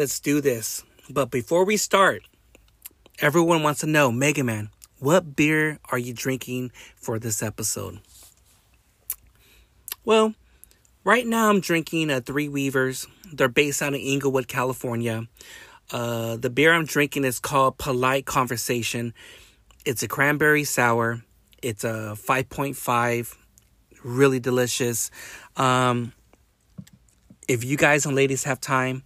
let's do this. But before we start, everyone wants to know, Mega Man, what beer are you drinking for this episode? Well, right now I'm drinking a Three Weavers. They're based out of Inglewood, California. Uh, the beer I'm drinking is called Polite Conversation. It's a cranberry sour. It's a 5.5, really delicious. Um, if you guys and ladies have time,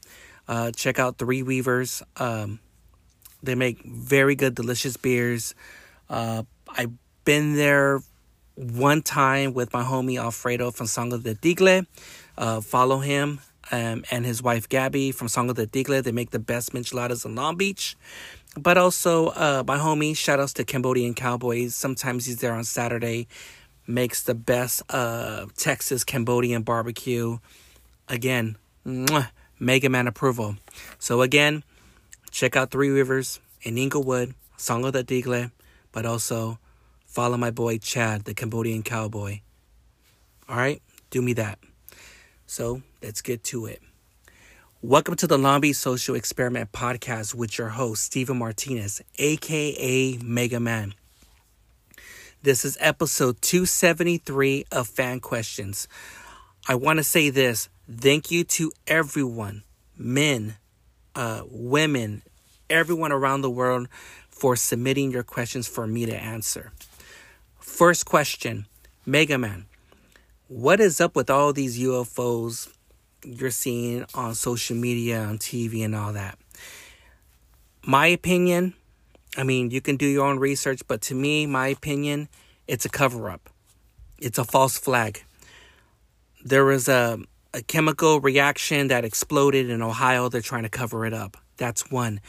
uh, check out Three Weavers. Um, they make very good, delicious beers. Uh, I've been there one time with my homie Alfredo from Sangre de Tigre. Uh, follow him um, and his wife Gabby from Sangre de Tigre. They make the best micheladas in Long Beach. But also, uh, my homie, shout outs to Cambodian Cowboys. Sometimes he's there on Saturday. Makes the best uh, Texas Cambodian barbecue. Again, mwah, Mega Man approval. So, again, check out Three Weavers in Inglewood, Sangre de Tigre, but also follow my boy Chad, the Cambodian cowboy. All right, do me that. So let's get to it. Welcome to the Long Beach Social Experiment Podcast with your host, Stephen Martinez, aka Mega Man. This is episode 273 of Fan Questions. I want to say this thank you to everyone, men, uh, women, everyone around the world for submitting your questions for me to answer. First question Mega Man, what is up with all these UFOs you're seeing on social media, on TV, and all that? My opinion, I mean, you can do your own research, but to me, my opinion, it's a cover up. It's a false flag. There was a, a chemical reaction that exploded in Ohio. They're trying to cover it up. That's one.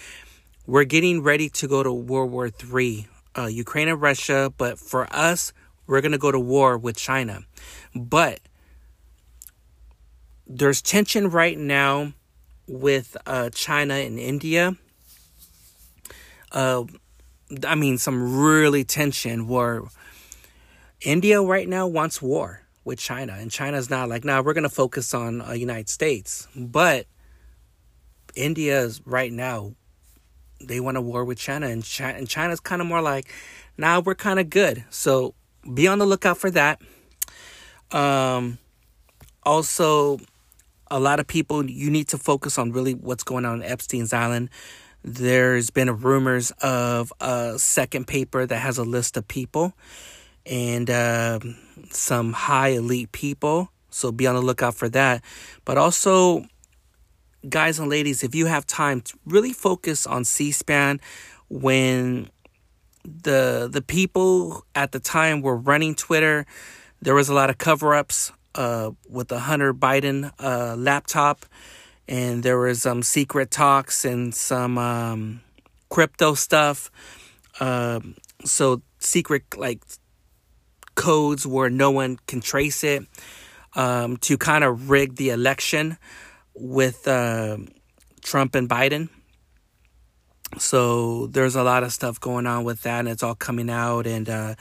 We're getting ready to go to World War III, uh, Ukraine and Russia, but for us, we're going to go to war with China. But there's tension right now with uh, China and India. Uh, I mean, some really tension where India right now wants war with China, and China's not like, now nah, we're to focus on uh, United States. But India is right now they want a war with China, and China, and China's kind of more like, now nah, we're kind of good. So be on the lookout for that. Um, also, a lot of people you need to focus on really what's going on in Epstein's Island. There's been rumors of a second paper that has a list of people and uh, some high elite people. So be on the lookout for that. But also, guys and ladies, if you have time, really focus on C-SPAN when the the people at the time were running Twitter. There was a lot of cover-ups uh, with the Hunter Biden uh, laptop, and there was some secret talks and some um, crypto stuff. Uh, so secret like codes where no one can trace it um, to kind of rig the election with uh, Trump and Biden. So there's a lot of stuff going on with that, and it's all coming out. And uh,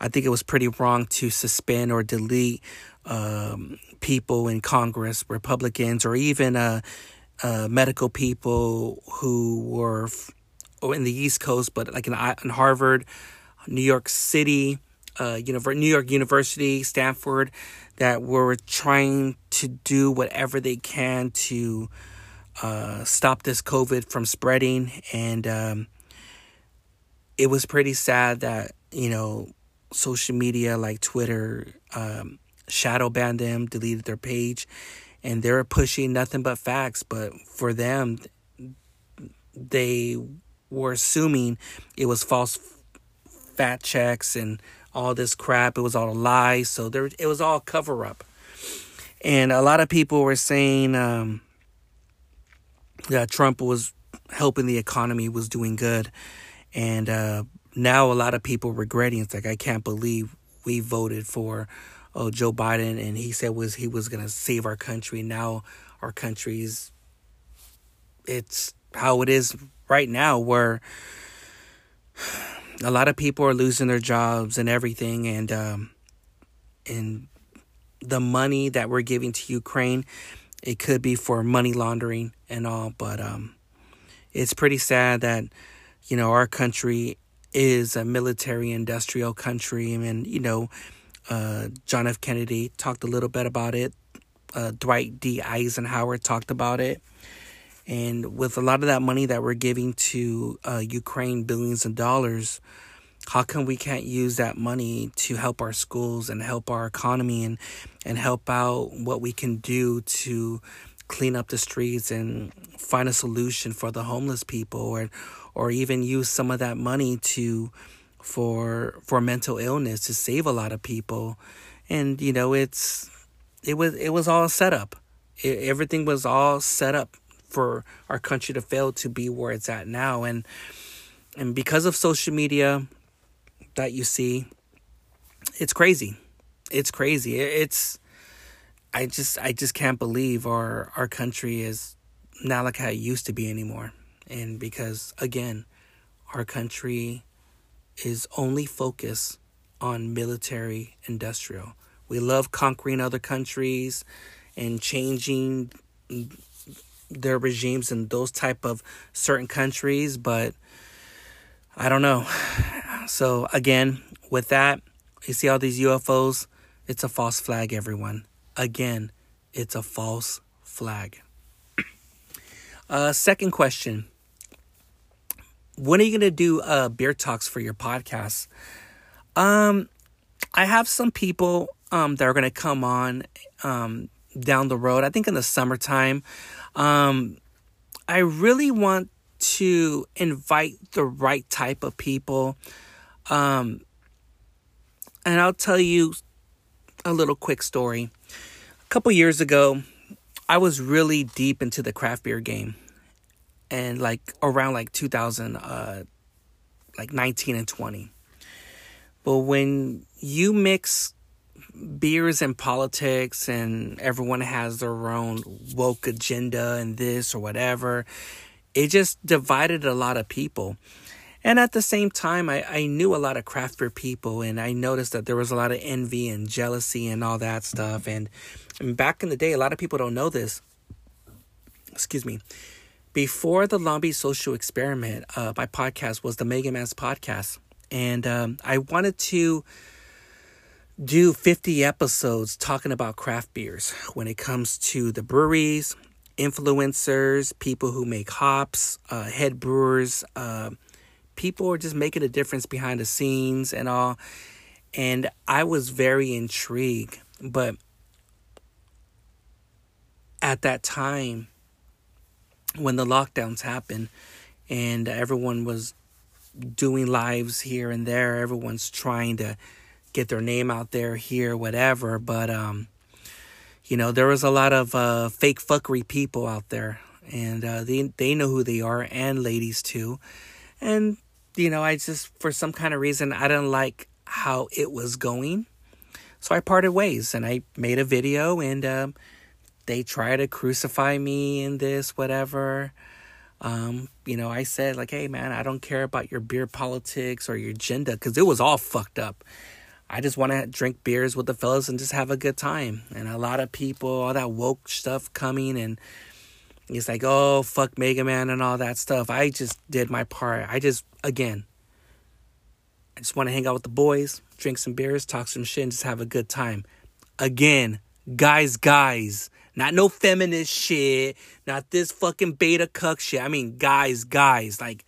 I think it was pretty wrong to suspend or delete um, people in Congress, Republicans, or even uh, uh, medical people who were f- in the East Coast, but like in, in Harvard, New York City, uh, New York University, Stanford, that were trying to do whatever they can to uh, stop this COVID from spreading. And um, it was pretty sad that, you know, social media like Twitter um, shadow banned them, deleted their page, and they were pushing nothing but facts. But for them, they were assuming it was false fact checks and all this crap. It was all a lie. So there, it was all cover up. And a lot of people were saying um, that Trump was helping the economy, was doing good. And uh, now a lot of people regretting. It's like I can't believe we voted for oh Joe Biden, and he said was he was gonna save our country. Now our country's it's how it is right now, where a lot of people are losing their jobs and everything, and um, and the money that we're giving to Ukraine It could be for money laundering and all, but um, it's pretty sad that you know our country is a military industrial country, and you know, uh, John F. Kennedy talked a little bit about it. Uh, Dwight D. Eisenhower talked about it. And with a lot of that money that we're giving to uh, Ukraine, billions of dollars, how come we can't use that money to help our schools and help our economy and and help out what we can do to clean up the streets and find a solution for the homeless people or or even use some of that money to for for mental illness to save a lot of people? And you know it's it was it was all set up. It, everything was all set up for our country to fail to be where it's at now and and because of social media that you see. It's crazy. It's crazy. It's I just I just can't believe our our country is not like how it used to be anymore. And because again, our country is only focused on military industrial. We love conquering other countries and changing their regimes in those type of certain countries, but I don't know. So again, with that, you see all these UFOs, it's a false flag, everyone. Again, it's a false flag. Uh, second question. When are you gonna do uh, beer talks for your podcast? Um, I have some people um, that are gonna come on um, down the road. I think in the summertime. Um, I really want to invite the right type of people. Um, and I'll tell you a little quick story. A couple years ago, I was really deep into the craft beer game, and like around like 2000, uh, like 19 and 20. But when you mix beers and politics, and everyone has their own woke agenda and this or whatever, it just divided a lot of people. And at the same time, I, I knew a lot of craft beer people, and I noticed that there was a lot of envy and jealousy and all that stuff. And, and back in the day, a lot of people don't know this. Excuse me. Before the Long Social Experiment, uh, my podcast was the Mega Man's podcast. And um, I wanted to do 50 episodes talking about craft beers when it comes to the breweries, influencers, people who make hops, uh, head brewers, uh, people are just making a difference behind the scenes and all. And I was very intrigued. But at that time, when the lockdowns happened and everyone was doing lives here and there, everyone's trying to get their name out there here, whatever. But, um, you know, there was a lot of uh, fake fuckery people out there, and uh, they they know who they are, and ladies too, and you know, I just, for some kind of reason, I didn't like how it was going. So I parted ways and I made a video and um, they tried to crucify me in this, whatever. Um, you know, I said, like, hey, man, I don't care about your beer politics or your agenda because it was all fucked up. I just want to drink beers with the fellas and just have a good time. And a lot of people, all that woke stuff coming and it's like, oh, fuck Mega Man and all that stuff. I just did my part. I just, again, I just want to hang out with the boys, drink some beers, talk some shit, and just have a good time. Again, guys, guys. Not no feminist shit. Not this fucking beta cuck shit. I mean, guys, guys. Like,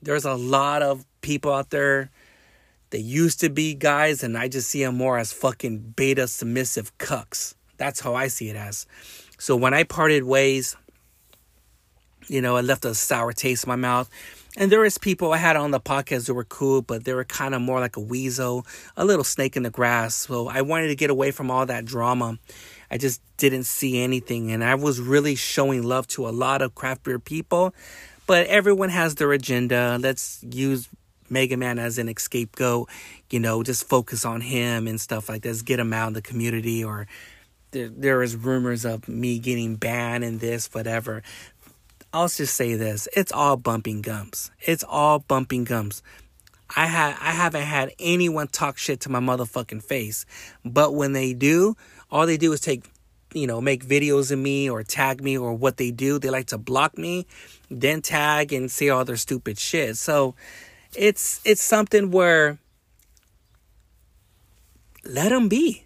there's a lot of people out there that used to be guys, and I just see them more as fucking beta submissive cucks. That's how I see it as. So when I parted ways, you know, it left a sour taste in my mouth. And there is people I had on the podcast that were cool, but they were kind of more like a weasel, a little snake in the grass. So I wanted to get away from all that drama. I just didn't see anything. And I was really showing love to a lot of craft beer people, but everyone has their agenda. Let's use Mega Man as an scapegoat, you know, just focus on him and stuff like this, get him out in the community or there, there is rumors of me getting banned and this, whatever. I'll just say this: it's all bumping gums. It's all bumping gums. I had I haven't had anyone talk shit to my motherfucking face, but when they do, all they do is take you know, make videos of me or tag me or what they do. They like to block me, then tag and say all their stupid shit. So it's it's something where let them be.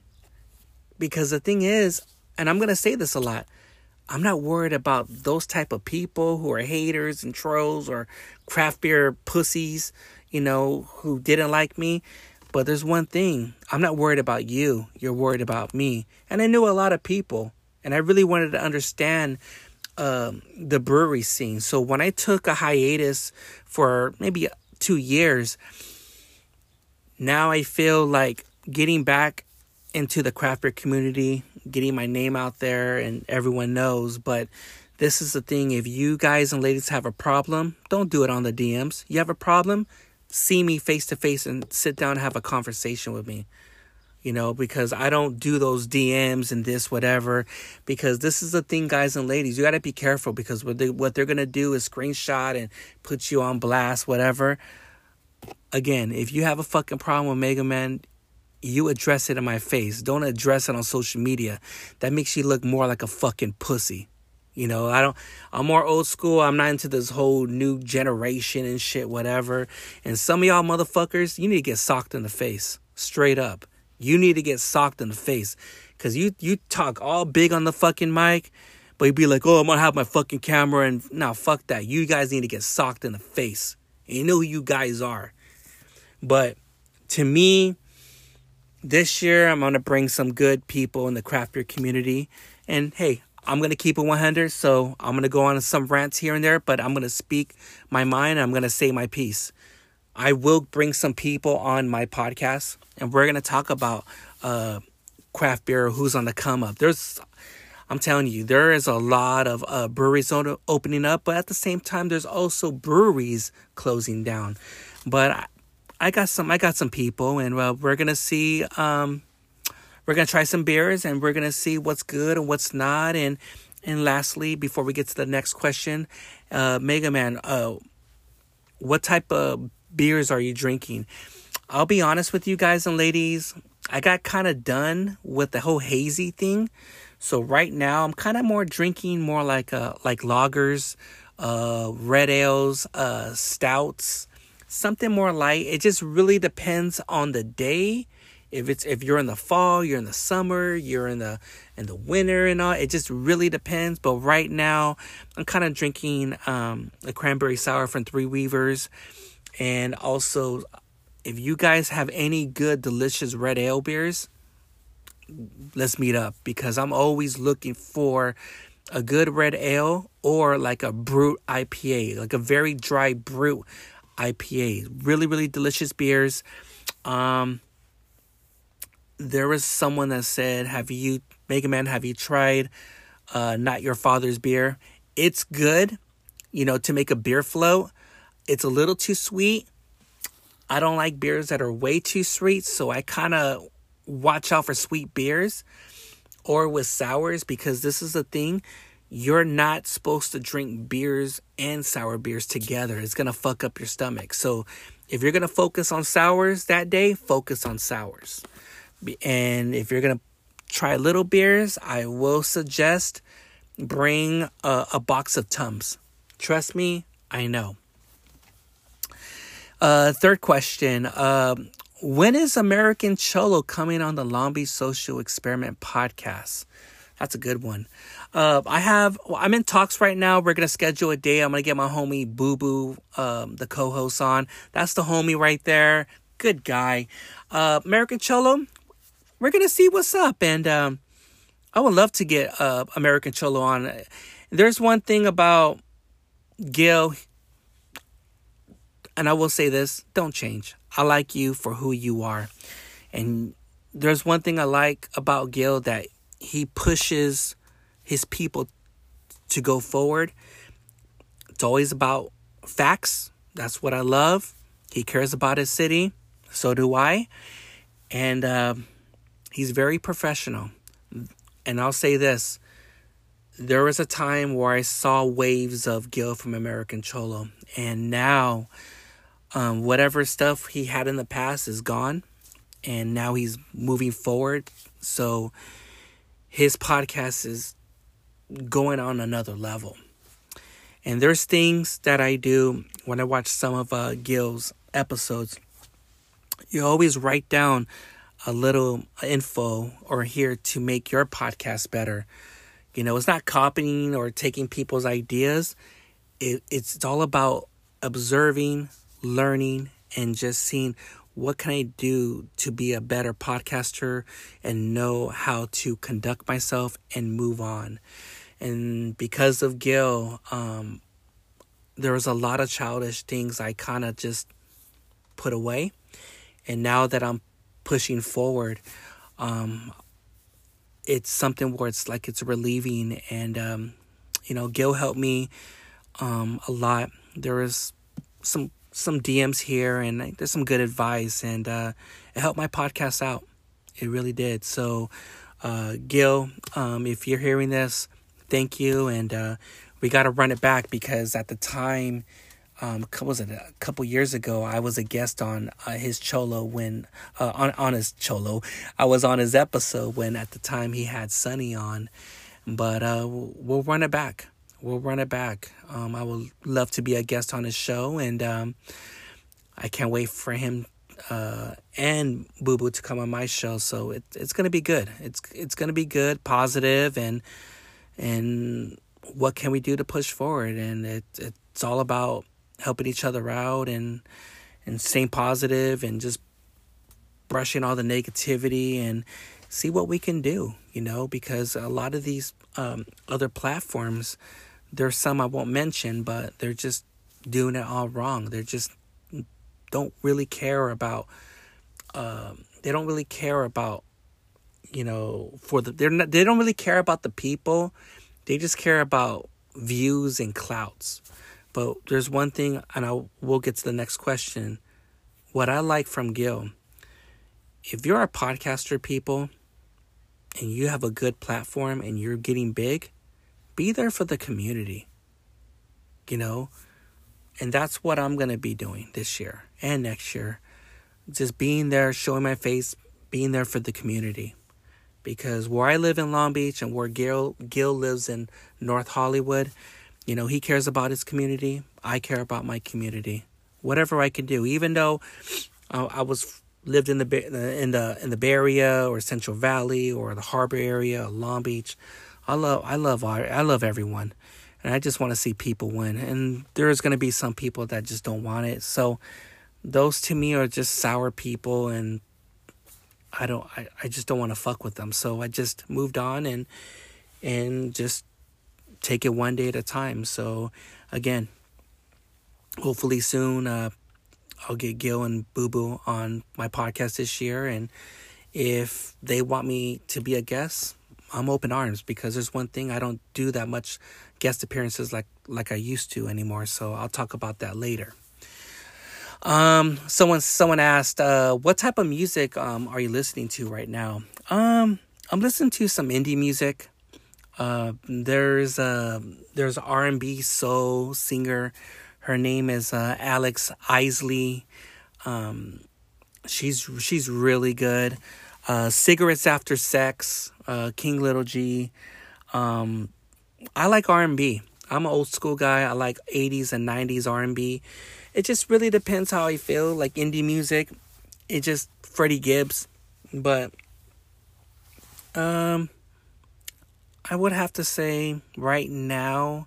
Because the thing is, and I'm going to say this a lot, I'm not worried about those type of people who are haters and trolls or craft beer pussies, you know, who didn't like me. But there's one thing I'm not worried about you. You're worried about me. And I knew a lot of people, and I really wanted to understand um, the brewery scene. So when I took a hiatus for maybe two years, now I feel like getting back into the craft beer community, getting my name out there, and everyone knows. But this is the thing if you guys and ladies have a problem, don't do it on the DMs. You have a problem, see me face to face and sit down and have a conversation with me. You know, because I don't do those DMs and this, whatever. Because this is the thing, guys and ladies. You got to be careful because what, they, what they're going to do is screenshot and put you on blast, whatever. Again, if you have a fucking problem with Mega Man, you address it in my face. Don't address it on social media. That makes you look more like a fucking pussy. You know, I don't, I'm more old school. I'm not into this whole new generation and shit, whatever. And some of y'all motherfuckers, you need to get socked in the face. Straight up. You need to get socked in the face. Cause you, you talk all big on the fucking mic, but you be like, oh, I'm gonna have my fucking camera and now fuck that. You guys need to get socked in the face. And you know who you guys are. But to me, this year I'm gonna bring some good people in the craft beer community. And hey, I'm gonna keep it 100, so I'm gonna go on some rants here and there, but I'm gonna speak my mind. I'm gonna say my piece. I will bring some people on my podcast, and we're gonna talk about uh, craft beer, who's on the come up. There's, I'm telling you, there is a lot of uh, breweries opening up, but at the same time, there's also breweries closing down. But I I got some I got some people and well we're gonna see um we're gonna try some beers and we're gonna see what's good and what's not and and lastly before we get to the next question uh Mega Man uh what type of beers are you drinking I'll be honest with you guys and ladies I got kind of done with the whole hazy thing so right now I'm kind of more drinking more like uh like lagers uh red ales uh stouts something more light. It just really depends on the day. If it's if you're in the fall, you're in the summer, you're in the in the winter and all. It just really depends. But right now, I'm kind of drinking um, a cranberry sour from Three Weavers, and also if you guys have any good delicious red ale beers, let's meet up because I'm always looking for a good red ale or like a brute IPA, like a very dry brute IPA. Really, really delicious beers. Um, there was someone that said, "Have you, Mega Man? Have you tried uh, not your father's beer? It's good. You know, to make a beer float. It's a little too sweet. I don't like beers that are way too sweet, so I kind of watch out for sweet beers or with sours because this is the thing you're not supposed to drink beers and sour beers together. It's going to fuck up your stomach. So, if you're going to focus on sours that day, focus on sours. And if you're going to try little beers, I will suggest bring a, a box of Tums. Trust me, I know. Uh, third question. Uh, when is American Cholo coming on the Long Beach Social Experiment podcast? That's a good one. Uh, I have, well, I'm in talks right now. We're to schedule a day. I'm to get my homie Boo Boo, um, the co host, on. That's the homie right there. Good guy. Uh, American Cholo, we're to see what's up. And um, I would love to get uh, American Cholo on. There's one thing about Gil, and I will say this don't change. I like you for who you are. And there's one thing I like about Gil that he pushes his people to go forward. It's always about facts. That's what I love. He cares about his city. So do I. And uh, he's very professional. And I'll say this there was a time where I saw waves of Gil from American Cholo. And now, um, whatever stuff he had in the past is gone. And now he's moving forward. So his podcast is going on another level. And there's things that I do when I watch some of uh, Gil's episodes. You always write down a little info or here to make your podcast better. You know, it's not copying or taking people's ideas. It, it's, it's all about observing, learning, and just seeing what can I do to be a better podcaster and know how to conduct myself and move on. And because of Gil, um, there was a lot of childish things I kind of just put away. And now that I'm pushing forward, um, it's something where it's like it's relieving. And, um, you know, Gil helped me um, a lot. There was some some DMs here, and there's some good advice, and uh, it helped my podcast out. It really did. So, uh, Gil, um, if you're hearing this, thank you, and uh, we got to run it back because at the time, um, was it a couple years ago? I was a guest on uh, his cholo when uh, on on his cholo. I was on his episode when at the time he had Sunny on, but uh, we'll run it back we'll run it back. Um, I would love to be a guest on his show, and um, I can't wait for him uh, and Boo Boo to come on my show. So it, it's gonna be good. It's it's gonna be good, positive, and and what can we do to push forward? And it it's all about helping each other out and and staying positive and just brushing all the negativity and see what we can do. You know, because a lot of these um, other platforms there's some I won't mention, but they're just doing it all wrong. They're just don't really care about. Um, they don't really care about, you know, for the they're not they don't really care about the people. They just care about views and clouts. But there's one thing, and I will get to the next question. What I like from Gil, if you're a podcaster, people, and you have a good platform and you're getting big, be there for the community. You know? And that's what I'm going to be doing this year and next year. Just being there, showing my face, being there for the community. Because where I live in Long Beach and where Gil, Gil lives in North Hollywood, you know, he cares about his community. I care about my community. Whatever I can do, even though uh, I was lived in the in the in the Bay Area or Central Valley or the Harbor area, Long Beach. I love I love I love everyone. And I just want to see people win. And there's going to be some people that just don't want it. So those to me are just sour people and I don't I, I just don't want to fuck with them. So I just moved on and and just take it one day at a time. So again, hopefully soon uh, I'll get Gil and Boo Boo on my podcast this year and if they want me to be a guest, I'm open arms because there's one thing I don't do that much guest appearances like like I used to anymore. So I'll talk about that later. Um, someone someone asked, uh, what type of music um are you listening to right now? Um, I'm listening to some indie music. Uh, there's a there's R and B soul singer. Her name is uh, Alex Isley. Um, she's she's really good. Uh, cigarettes after sex uh, King Little G. Um, I like R and B. I'm an old school guy. I like 80s and 90s R&B. It just really depends how I feel. Like indie music, it just Freddie Gibbs, but um, I would have to say right now.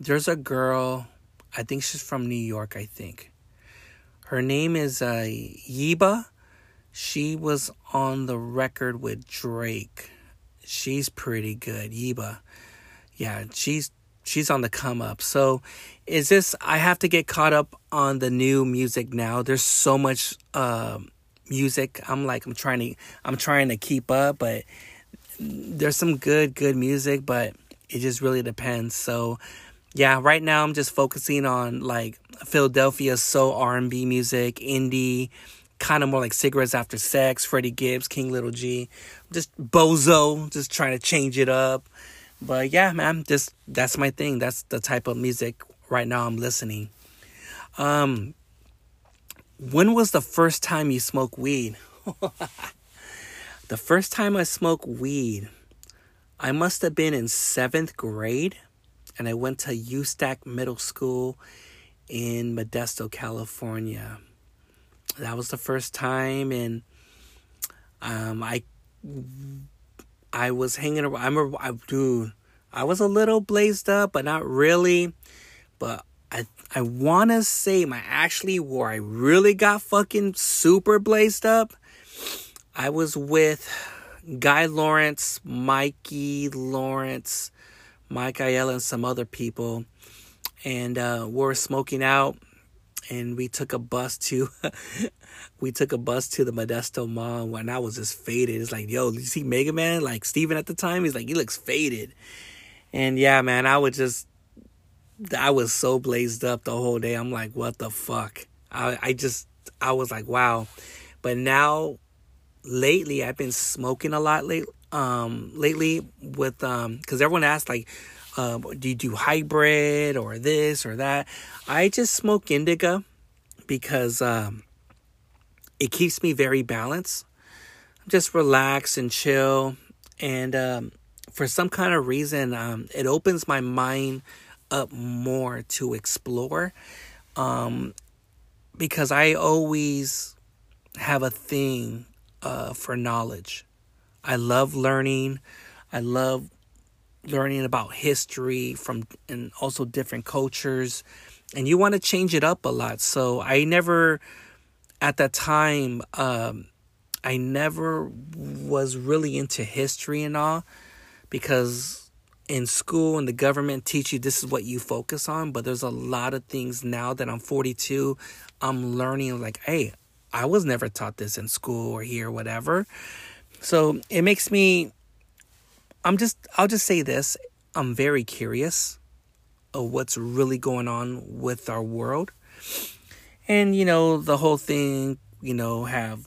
There's a girl, I think she's from New York, I think. Her name is uh, Yebba. She was on the record with Drake. She's pretty good, Yebba. Yeah, she's she's on the come up. So, is this? I have to get caught up on the new music now. There's so much uh, music. I'm like I'm trying to I'm trying to keep up, but there's some good good music, but it just really depends. So, yeah, right now I'm just focusing on like Philadelphia soul R&B music, indie, kind of more like Cigarettes After Sex, Freddie Gibbs, King Little G, just bozo, just trying to change it up. But yeah, man, just that's my thing. That's the type of music right now I'm listening. Um when was the first time you smoked weed? the first time I smoked weed, I must have been in seventh grade, and I went to Ustach Middle School in Modesto, California. That was the first time, and um, I I was hanging around. I remember, I, dude, I was a little blazed up, but not really. But I I want to say my actually where I really got fucking super blazed up. I was with Guy Lawrence, Mikey Lawrence, Mike Ayala, and some other people, and uh, we were smoking out. And we took a bus to, we took a bus to the Modesto Mall, and I was just faded. It's like, yo, you see Mega Man? Like Steven at the time, he's like, he looks faded. And yeah, man, I was just I was so blazed up the whole day. I'm like, what the fuck? I I just I was like, wow. But now lately I've been smoking a lot late um lately with um cuz everyone asks like uh, do you do hybrid or this or that? I just smoke indica because um it keeps me very balanced. I'm just relax and chill and um for some kind of reason um it opens my mind up more to explore um, because I always have a thing uh, for knowledge. I love learning. I love learning about history from and also different cultures. And you want to change it up a lot. So i never at that time um, i never was really into history and all because in school and the government teach you this is what you focus on but there's a lot of things now that i'm 42 i'm learning like hey i was never taught this in school or here whatever so it makes me i'm just i'll just say this i'm very curious of what's really going on with our world and you know the whole thing you know have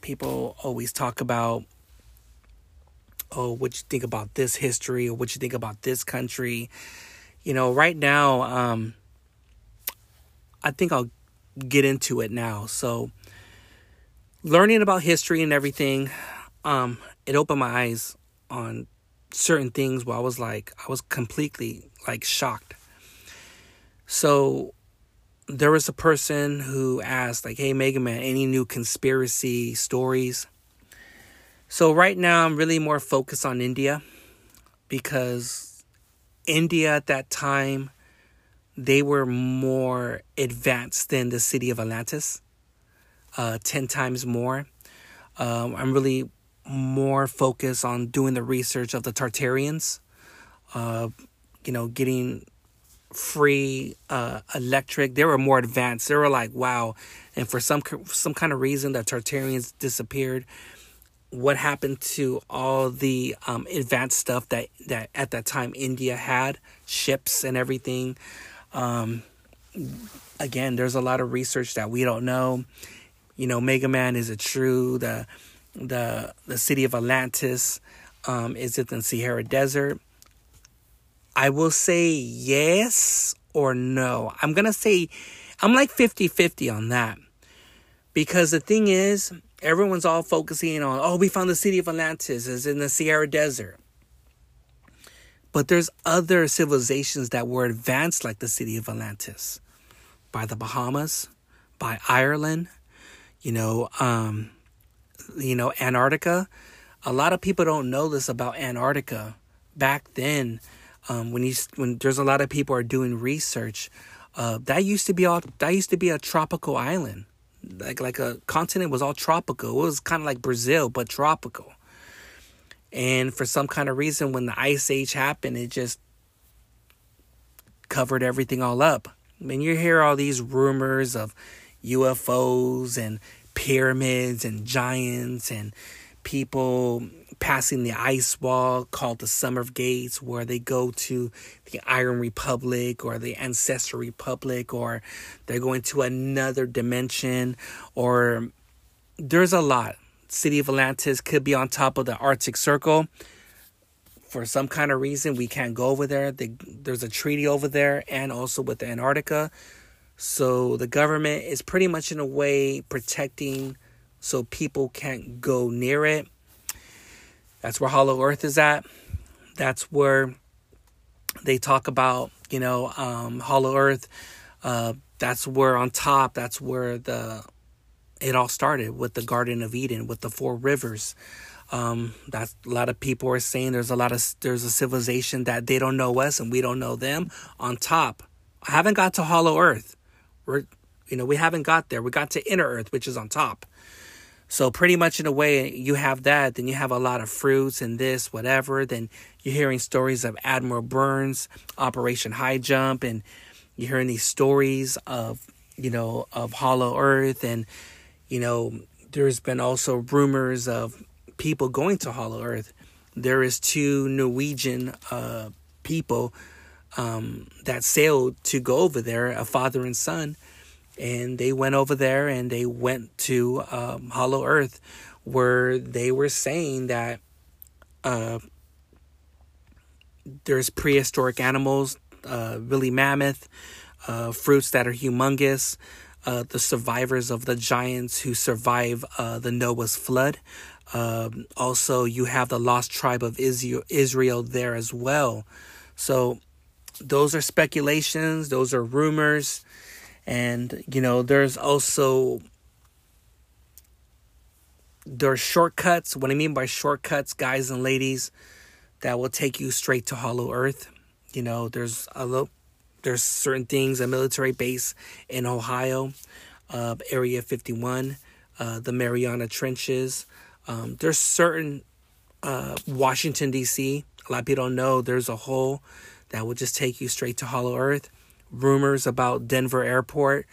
people always talk about oh, what you think about this history or what you think about this country. You know, right now, um, I think I'll get into it now. So, learning about history and everything, um, it opened my eyes on certain things where I was like, I was completely like shocked. So, there was a person who asked, like, hey, Mega Man, any new conspiracy stories? So right now I'm really more focused on India because India at that time they were more advanced than the city of Atlantis, uh, 10 times more. Um, I'm really more focused on doing the research of the Tartarians, uh, you know, getting free uh, electric. They were more advanced. They were like, wow. And for some some kind of reason, the Tartarians disappeared what happened to all the um, advanced stuff that, that at that time India had, ships and everything. Um, again, there's a lot of research that we don't know. You know, Mega Man is it true? The the the city of Atlantis um, is it in Sahara Desert? I will say yes or no. I'm gonna say I'm like 50-50 on that. Because the thing is, everyone's all focusing on, oh, we found the city of Atlantis is in the Sahara Desert. But there's other civilizations that were advanced like the city of Atlantis by the Bahamas, by Ireland, you know, um, you know, Antarctica. A lot of people don't know this about Antarctica. Back then, um, when you when there's a lot of people are doing research, uh, that used to be all that used to be a tropical island like like a continent was all tropical. It was kind of like Brazil, but tropical. And for some kind of reason, when the ice age happened, it just covered everything all up. I mean, you hear all these rumors of UFOs and pyramids and giants and people passing the ice wall called the Summer of Gates, where they go to the Iron Republic or the Ancestor Republic, or they're going to another dimension, or there's a lot. City of Atlantis could be on top of the Arctic Circle. For some kind of reason, we can't go over there. there's a treaty over there, and also with Antarctica. So the government is pretty much in a way protecting so people can't go near it. That's where Hollow Earth is at. That's where they talk about, you know, um, Hollow Earth. Uh, that's where on top, that's where the it all started with the Garden of Eden, with the four rivers. Um, that's a lot of people are saying there's a lot of there's a civilization that they don't know us and we don't know them. On top, I haven't got to Hollow Earth. We're you know we haven't got there. We got to Inner Earth, which is on top. So pretty much in a way, you have that. Then you have a lot of fruits and this, whatever. Then you're hearing stories of Admiral Burns, Operation High Jump, and you're hearing these stories of you know of Hollow Earth, and you know there's been also rumors of people going to Hollow Earth. There is two Norwegian uh, people um, that sailed to go over there, a father and son and they went over there and they went to um, Hollow Earth, where they were saying that uh, there's prehistoric animals, uh, really mammoth, uh, fruits that are humongous, uh, the survivors of the giants who survive uh, the Noah's flood. Um, also, you have the lost tribe of Israel, there as well. So, those are speculations, those are rumors. And, you know, there's also there are shortcuts. What I mean by shortcuts, guys and ladies, that will take you straight to Hollow Earth. You know, there's a little, there's certain things, a military base in Ohio, uh, Area 51, uh, the Mariana Trenches. Um, there's certain uh, Washington D.C. A lot of people don't know there's a hole that will just take you straight to Hollow Earth rumors about Denver Airport,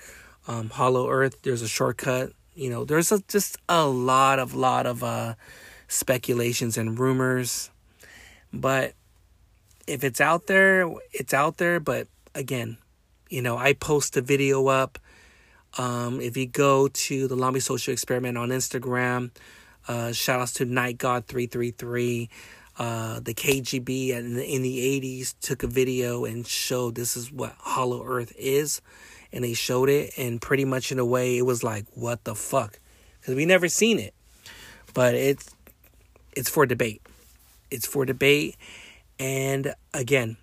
um, Hollow Earth. There's a shortcut. You know, there's a, just a lot of lot of uh, speculations and rumors. But if it's out there, it's out there. But again, you know, I post a video up. Um, if you go to the Long Beach Social Experiment on Instagram, uh, shout outs to Night God 333 uh, the KGB in the, in the 80s took a video and showed this is what Hollow Earth is. And they showed it, and pretty much in a way, it was like, what the fuck? Because we never seen it. But it's, it's for debate. It's for debate. And again,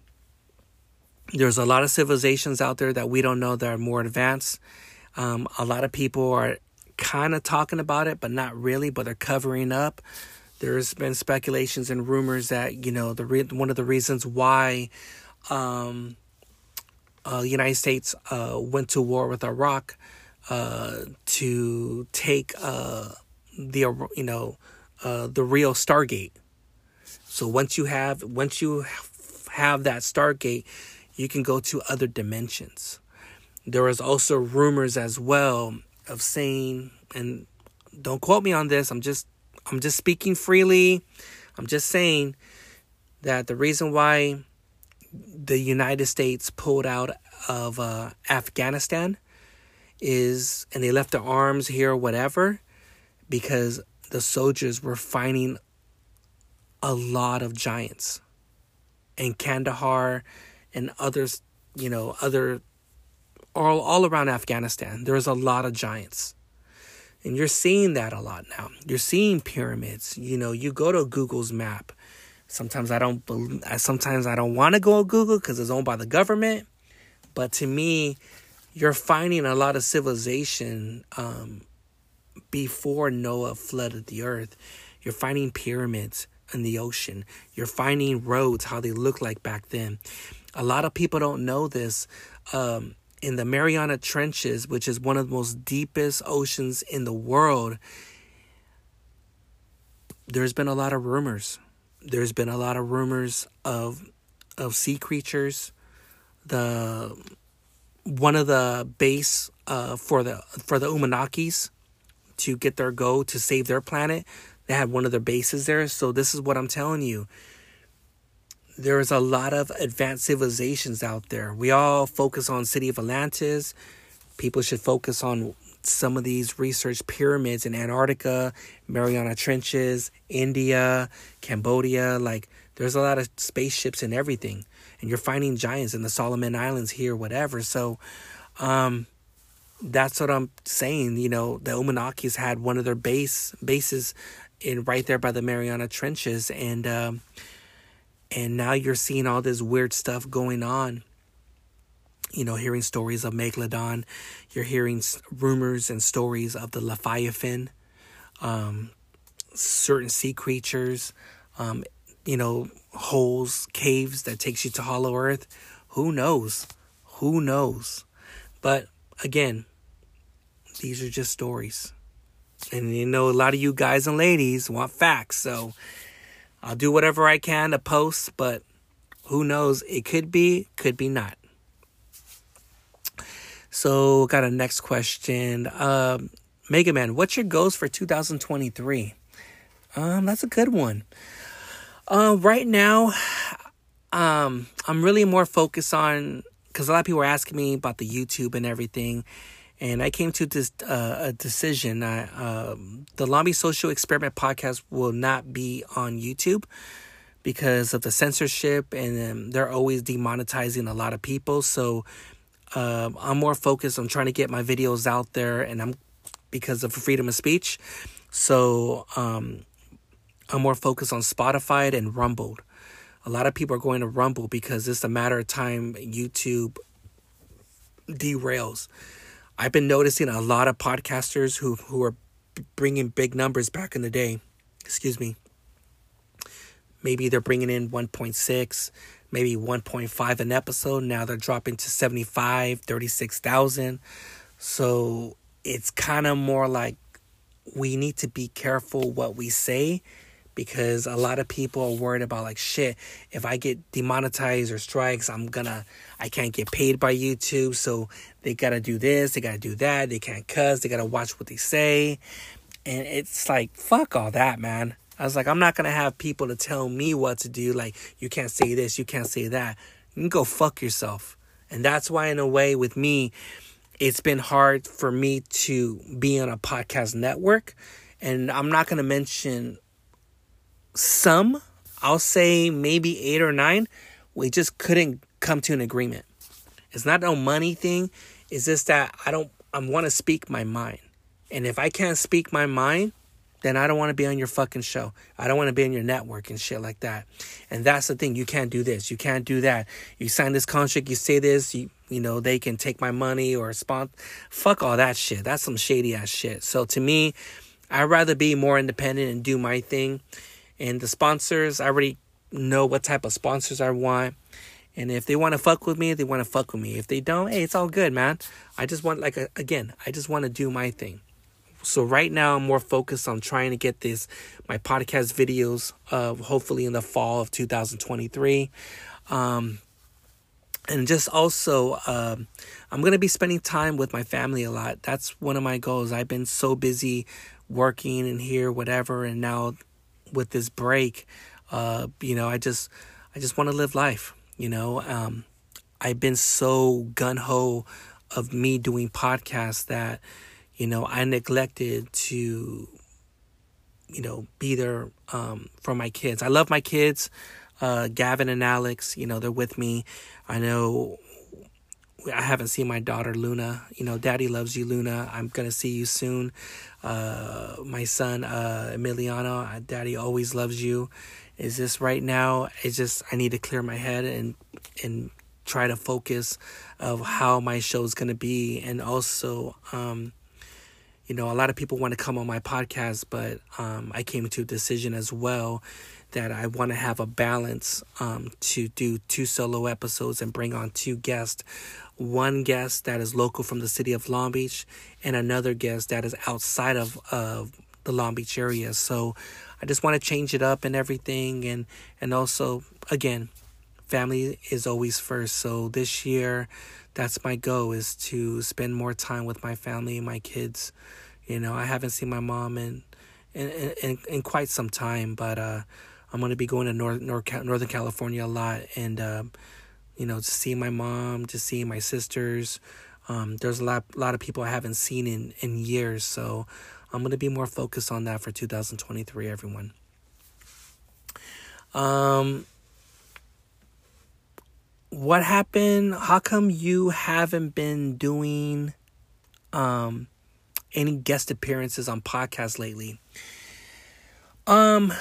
there's a lot of civilizations out there that we don't know that are more advanced. Um, a lot of people are kind of talking about it, but not really, but they're covering up. There's been speculations and rumors that you know the re- one of the reasons why um, uh, the United States uh, went to war with Iraq uh, to take uh, the you know uh, the real Stargate. So once you have once you have that Stargate, you can go to other dimensions. There was also rumors as well of saying, and don't quote me on this. I'm just I'm just speaking freely. I'm just saying that the reason why the United States pulled out of uh, Afghanistan is, and they left their arms here or whatever, because the soldiers were finding a lot of giants. In Kandahar and others, you know, other, all, all around Afghanistan, there's a lot of giants. And you're seeing that a lot now. You're seeing pyramids. You know, you go to Google's map. Sometimes I don't sometimes I don't want to go to Google because it's owned by the government. But to me, you're finding a lot of civilization um, before Noah flooded the earth. You're finding pyramids in the ocean. You're finding roads, how they look like back then. A lot of people don't know this. Um, in the Mariana Trenches, which is one of the most deepest oceans in the world, there's been a lot of rumors. There's been a lot of rumors of of sea creatures. The one of the base uh, for the for the Anunnakis to get their go to save their planet. They had one of their bases there. So this is what I'm telling you there is a lot of advanced civilizations out there. We all focus on City of Atlantis. People should focus on some of these research pyramids in Antarctica, Mariana Trenches, India, Cambodia. Like, there's a lot of spaceships and everything. And you're finding giants in the Solomon Islands here, whatever. So, um, that's what I'm saying. You know, the Anunnakis had one of their base bases in right there by the Mariana Trenches, and um, and now you're seeing all this weird stuff going on. You know, hearing stories of Megalodon, you're hearing rumors and stories of the Leviathan, um, certain sea creatures, um, you know, holes, caves that takes you to Hollow Earth. Who knows? Who knows? But again, these are just stories. And you know, a lot of you guys and ladies want facts. So I'll do whatever I can to post, but who knows? It could be, could be not. So, got a next question. Um, Mega Man, what's your goals for 2023? Um, that's a good one. Uh, right now, um, I'm really more focused on because a lot of people are asking me about the YouTube and everything, and I came to this uh, a decision. I, um, the Beach Social Experiment podcast will not be on YouTube because of the censorship, and um, they're always demonetizing a lot of people. So uh, I'm more focused on trying to get my videos out there, and I'm because of freedom of speech. So um, I'm more focused on Spotify and Rumble a lot of people are going to rumble because it's a matter of time YouTube derails. I've been noticing a lot of podcasters who who are bringing big numbers back in the day. Excuse me. Maybe they're bringing in 1.6, maybe 1.5 an episode. Now they're dropping to 75, 36,000. So it's kind of more like we need to be careful what we say because a lot of people are worried about like shit if i get demonetized or strikes i'm gonna i can't get paid by youtube so they gotta do this they gotta do that they can't cuss they gotta watch what they say. And it's like fuck all that man. I was like i'm not gonna have people to tell me what to do like you can't say this you can't say that. You can go fuck yourself. And that's why in a way with me it's been hard for me to be on a podcast network. And i'm not gonna mention some, I'll say maybe eight or nine, we just couldn't come to an agreement. It's not no money thing. It's just that I don't I want to speak my mind. And if I can't speak my mind, then I don't want to be on your fucking show. I don't want to be on your network and shit like that. And that's the thing. You can't do this. You can't do that. You sign this contract. You say this. You you know they can take my money or sponsor. Fuck all that shit. That's some shady ass shit. So to me, I'd rather be more independent and do my thing and the sponsors, I already know what type of sponsors I want. And if they want to fuck with me, they want to fuck with me. If they don't, hey, it's all good, man. I just want, like, again, I just want to do my thing. So right now, I'm more focused on trying to get this, my podcast videos, uh, hopefully in the fall of 2023. Um, and just also, um, I'm going to be spending time with my family a lot. That's one of my goals. I've been so busy working and here, whatever. And now with this break, uh, you know, I just I just want to live life. You know, um, I've been so gun ho of me doing podcasts that you know I neglected to you know be there um, for my kids. I love my kids. Uh, Gavin and Alex, you know, they're with me. I know I haven't seen my daughter Luna. You know, Daddy loves you, Luna. I'm gonna see you soon. Uh, my son uh, Emiliano, uh, Daddy always loves you. Is this right now? It's just I need to clear my head and and try to focus of how my show is gonna be, and also, um, you know, a lot of people want to come on my podcast, but um, I came to a decision as well that I want to have a balance um, to do two solo episodes and bring on two guests one guest that is local from the city of Long Beach and another guest that is outside of uh, the Long Beach area. So I just want to change it up and everything and and also again family is always first. So this year that's my goal is to spend more time with my family and my kids. You know, I haven't seen my mom in in in, in quite some time, but uh I'm to be going to North, North Northern California a lot and um you know, to see my mom, to see my sisters. Um, there's a lot, lot of people I haven't seen in, in years, so I'm gonna be more focused on that for 2023, everyone. Um, what happened? How come you haven't been doing um, any guest appearances on podcasts lately. Um,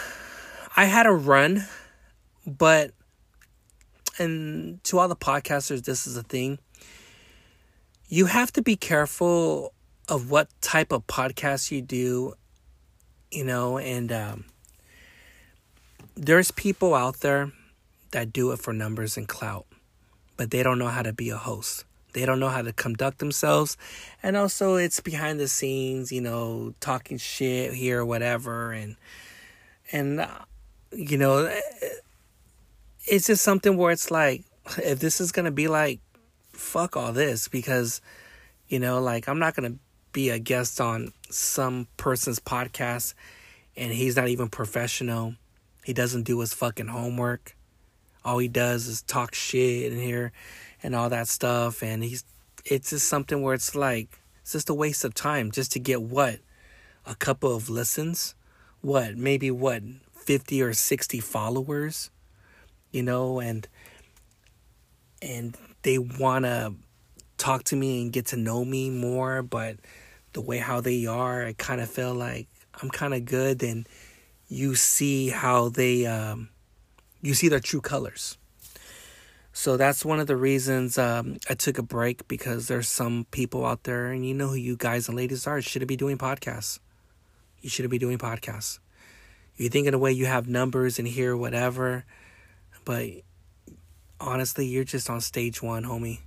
I had a run, but and to all the podcasters, this is a thing. You have to be careful of what type of podcast you do, you know, and um, there's people out there that do it for numbers and clout, but they don't know how to be a host. They don't know how to conduct themselves. And also, it's behind the scenes, you know, talking shit here or whatever. And, and, uh, you know, eh, it's just something where it's like, if this is going to be like, fuck all this because, you know, like, I'm not going to be a guest on some person's podcast and he's not even professional. He doesn't do his fucking homework. All he does is talk shit in here and all that stuff. And he's, it's just something where it's like, it's just a waste of time just to get what? A couple of listens? What? Maybe what? 50 or 60 followers? You know, and, and they want to talk to me and get to know me more, but the way how they are, I kind of feel like I'm kind of good and you see how they um, you see their true colors. So that's one of the reasons um, I took a break because there's some people out there, and you know who you guys and ladies are. shouldn't be doing podcasts. You shouldn't be doing podcasts. You think in a way you have numbers and hear whatever, but honestly, you're just on stage one, homie,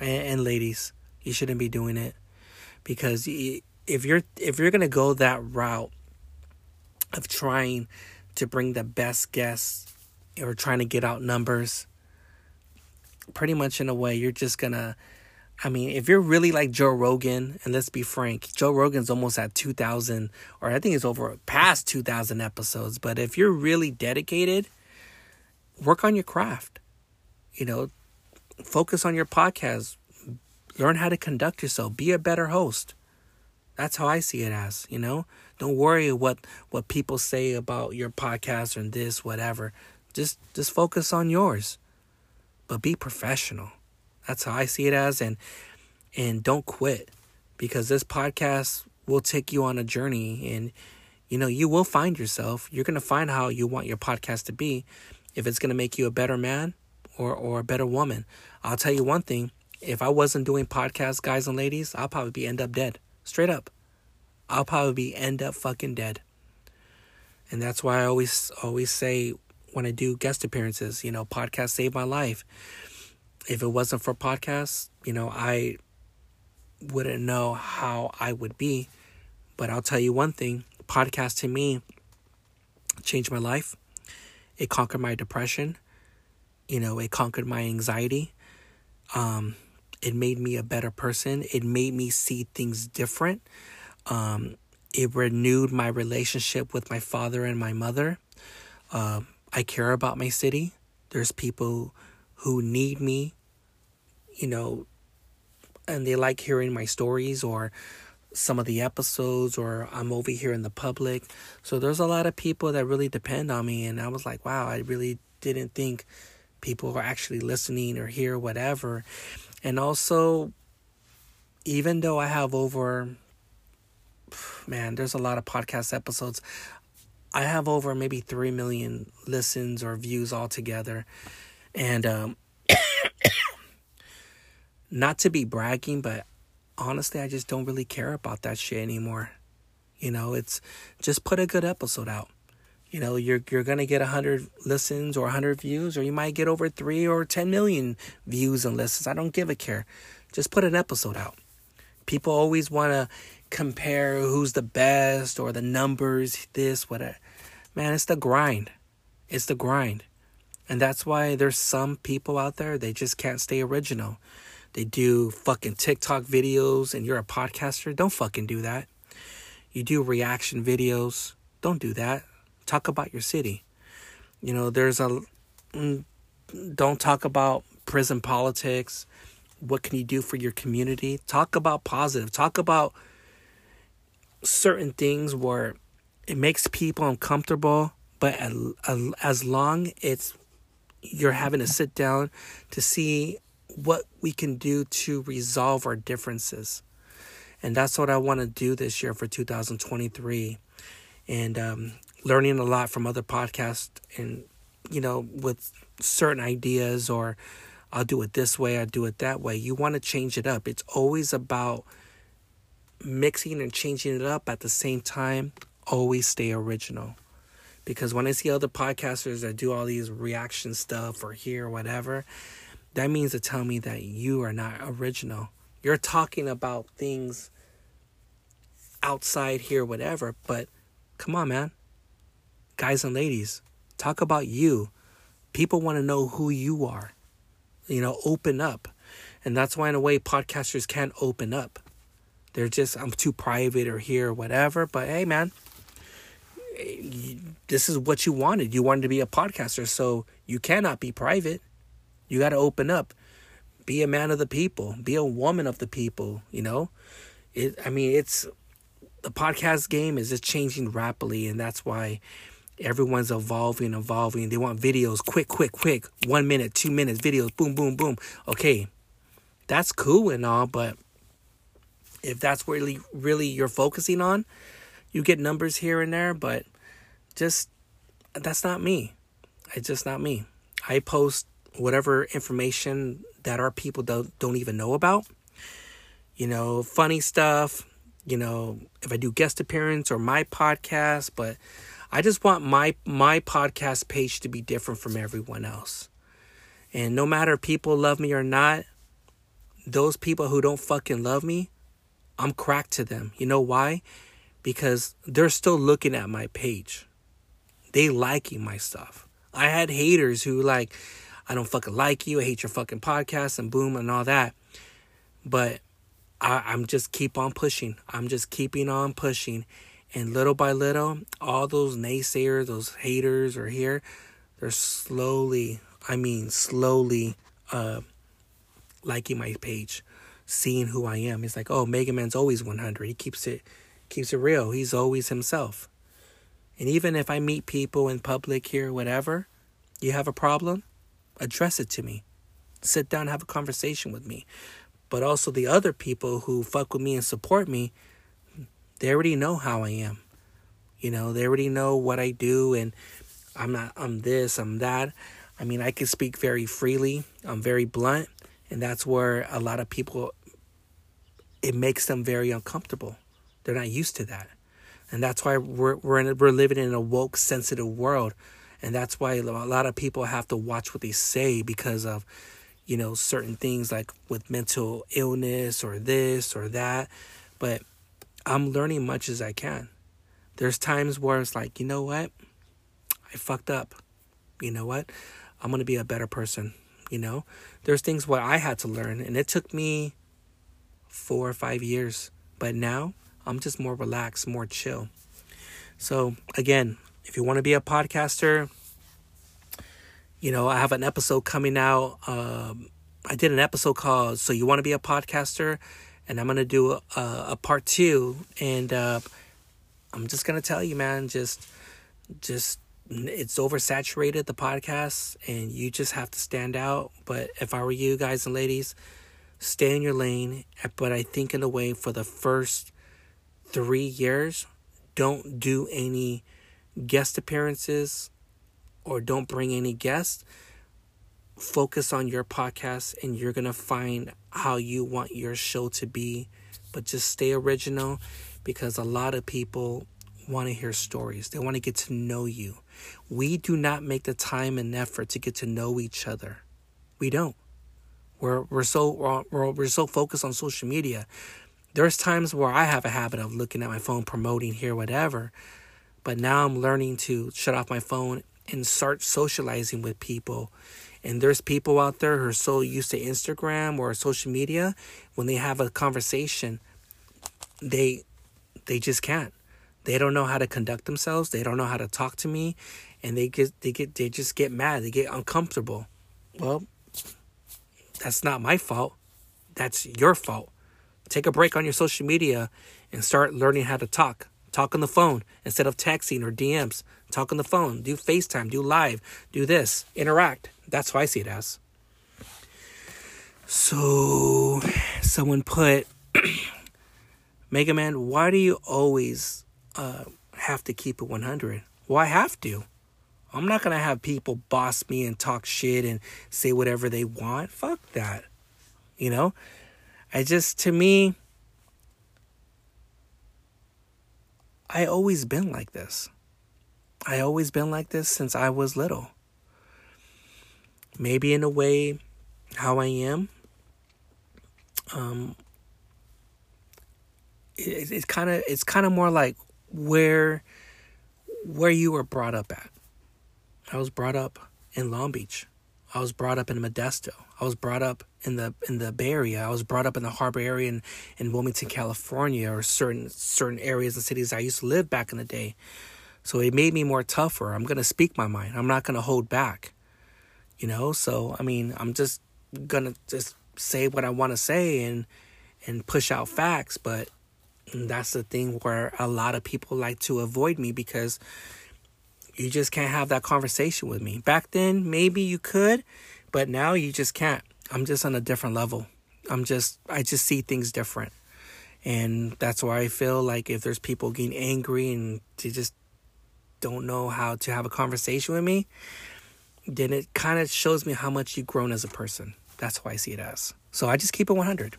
and, and ladies. You shouldn't be doing it because if you're if you're gonna go that route of trying to bring the best guests or trying to get out numbers pretty much in a way you're just gonna I mean, if you're really like Joe Rogan, and let's be frank, Joe Rogan's almost at 2,000, or I think it's over past 2,000 episodes. But if you're really dedicated, work on your craft. You know, focus on your podcast. Learn how to conduct yourself. Be a better host. That's how I see it as, you know? Don't worry what what people say about your podcast or this, whatever. Just just focus on yours. But be professional. That's how I see it as and and don't quit because this podcast will take you on a journey and you know, you will find yourself. You're going to find how you want your podcast to be if it's going to make you a better man or or a better woman. I'll tell you one thing, if I wasn't doing podcasts, guys and ladies, I'll probably be end up dead. Straight up. I'll probably be end up fucking dead. And that's why I always always say when I do guest appearances. You know, podcasts saved my life. If it wasn't for podcasts, you know, I wouldn't know how I would be. But I'll tell you one thing podcast to me changed my life. It conquered my depression. You know, it conquered my anxiety. Um, it made me a better person. It made me see things different. Um, it renewed my relationship with my father and my mother. Uh, I care about my city. There's people who need me, you know, and they like hearing my stories or some of the episodes or I'm over here in the public. So there's a lot of people that really depend on me and I was like, wow, I really didn't think people were actually listening or hear whatever. And also even though I have over man, there's a lot of podcast episodes. I have over maybe 3 million listens or views altogether. And um, not to be bragging, but honestly, I just don't really care about that shit anymore. You know, it's just put a good episode out. You know, you're you're gonna get hundred listens or hundred views, or you might get over three or ten million views and listens. I don't give a care. Just put an episode out. People always wanna compare who's the best or the numbers, this, whatever. Man, it's the grind. It's the grind. And that's why there's some people out there, they just can't stay original. They do fucking TikTok videos and you're a podcaster. Don't fucking do that. You do reaction videos. Don't do that. Talk about your city. You know, there's a. Mm, don't talk about prison politics. What can you do for your community? Talk about positive. Talk about certain things where it makes people uncomfortable, but as long it's you're having to sit down to see what we can do to resolve our differences. And that's what I want to do this year for 2023. And um, learning a lot from other podcasts and, you know, with certain ideas or I'll do it this way, I'll do it that way. You want to change it up. It's always about mixing and changing it up at the same time. Always stay original. Because when I see other podcasters that do all these reaction stuff or here or whatever, that means to tell me that you are not original. You're talking about things outside here, whatever, but come on, man. Guys and ladies, talk about you. People want to know who you are. You know, open up. And that's why, in a way, podcasters can't open up. They're just, I'm too private or here or whatever. But hey, man, this is what you wanted. You wanted to be a podcaster, so you cannot be private. You got to open up. Be a man of the people. Be a woman of the people. You know, it. I mean, it's the podcast game is just changing rapidly, and that's why everyone's evolving, evolving. They want videos quick, quick, quick. One minute, two minutes videos. Boom, boom, boom. Okay, that's cool and all, but if that's really, really you're focusing on, you get numbers here and there, but just that's not me. It's just not me. I post whatever information that our people don't don't even know about. You know, funny stuff, you know, if I do guest appearance or my podcast, but I just want my my podcast page to be different from everyone else. And no matter people love me or not, those people who don't fucking love me, I'm cracked to them. You know why? Because they're still looking at my page. They liking my stuff. I had haters who like I don't fucking like you. I hate your fucking podcast and boom and all that. But I, I'm just keep on pushing. I'm just keeping on pushing. And little by little, all those naysayers, those haters are here. They're slowly, I mean, slowly uh, liking my page, seeing who I am. It's like, oh, Mega Man's always 100. He keeps it, keeps it real. He's always himself. And even if I meet people in public here, whatever, you have a problem, address it to me. Sit down, have a conversation with me. But also the other people who fuck with me and support me, they already know how I am. You know, they already know what I do and I'm not I'm this, I'm that. I mean, I can speak very freely. I'm very blunt, and that's where a lot of people it makes them very uncomfortable. They're not used to that. And that's why we're we're in, we're living in a woke sensitive world. And that's why a lot of people have to watch what they say because of you know certain things like with mental illness or this or that. But i'm learning much as i can. There's times where it's like you know what? I fucked up. You know what? I'm going to be a better person you know? There's things where i had to learn and it took me four or five years. But now i'm just more relaxed more chill so again if you want to be a podcaster, you know, I have an episode coming out. Um, I did an episode called "So You Want to Be a Podcaster," and I'm gonna do a, a part two. And uh, I'm just gonna tell you, man, just, just it's oversaturated the podcast, and you just have to stand out. But if I were you guys and ladies, stay in your lane. But I think in a way for the first three years, don't do any guest appearances or don't bring any guests, focus on your podcast and you're going to find how you want your show to be. But just stay original because a lot of people want to hear stories. They want to get to know you. We do not make the time and effort to get to know each other. We don't. We're we're so we're, we're so focused on social media. There's times where I have a habit of looking at my phone, promoting here, whatever. But now I'm learning to shut off my phone and start socializing with people. And there's people out there who are so used to Instagram or social media, when they have a conversation, they they just can't. They don't know how to conduct themselves. They don't know how to talk to me, and they get they get they just get mad. They get uncomfortable. Well, that's not my fault. That's your fault. Take a break on your social media and start learning how to talk. Talk on the phone instead of texting or DMs. Talk on the phone. Do FaceTime. Do live. Do this. Interact. That's how I see it as. So, someone put Mega Man, why do you always uh, have to keep it 100? Why have to? I'm not going to have people boss me and talk shit and say whatever they want. Fuck that. You know? I just, to me, I always been like this. I always been like this since I was little. Maybe in a way how I am. Um it, it's kind of it's kind of more like where where you were brought up at. I was brought up in Long Beach. I was brought up in Modesto. I was brought up in the in the Bay Area. I was brought up in the Harbor area in, in Wilmington, California, or certain certain areas and cities I used to live back in the day. So it made me more tougher. I'm gonna speak my mind. I'm not gonna hold back. You know, so I mean I'm just gonna just say what I wanna say and and push out facts, but that's the thing where a lot of people like to avoid me because you just can't have that conversation with me. Back then, maybe you could, but now you just can't. I'm just on a different level. I'm just, I just see things different. And that's why I feel like if there's people getting angry and they just don't know how to have a conversation with me, then it kind of shows me how much you've grown as a person. That's why I see it as. So I just keep it 100.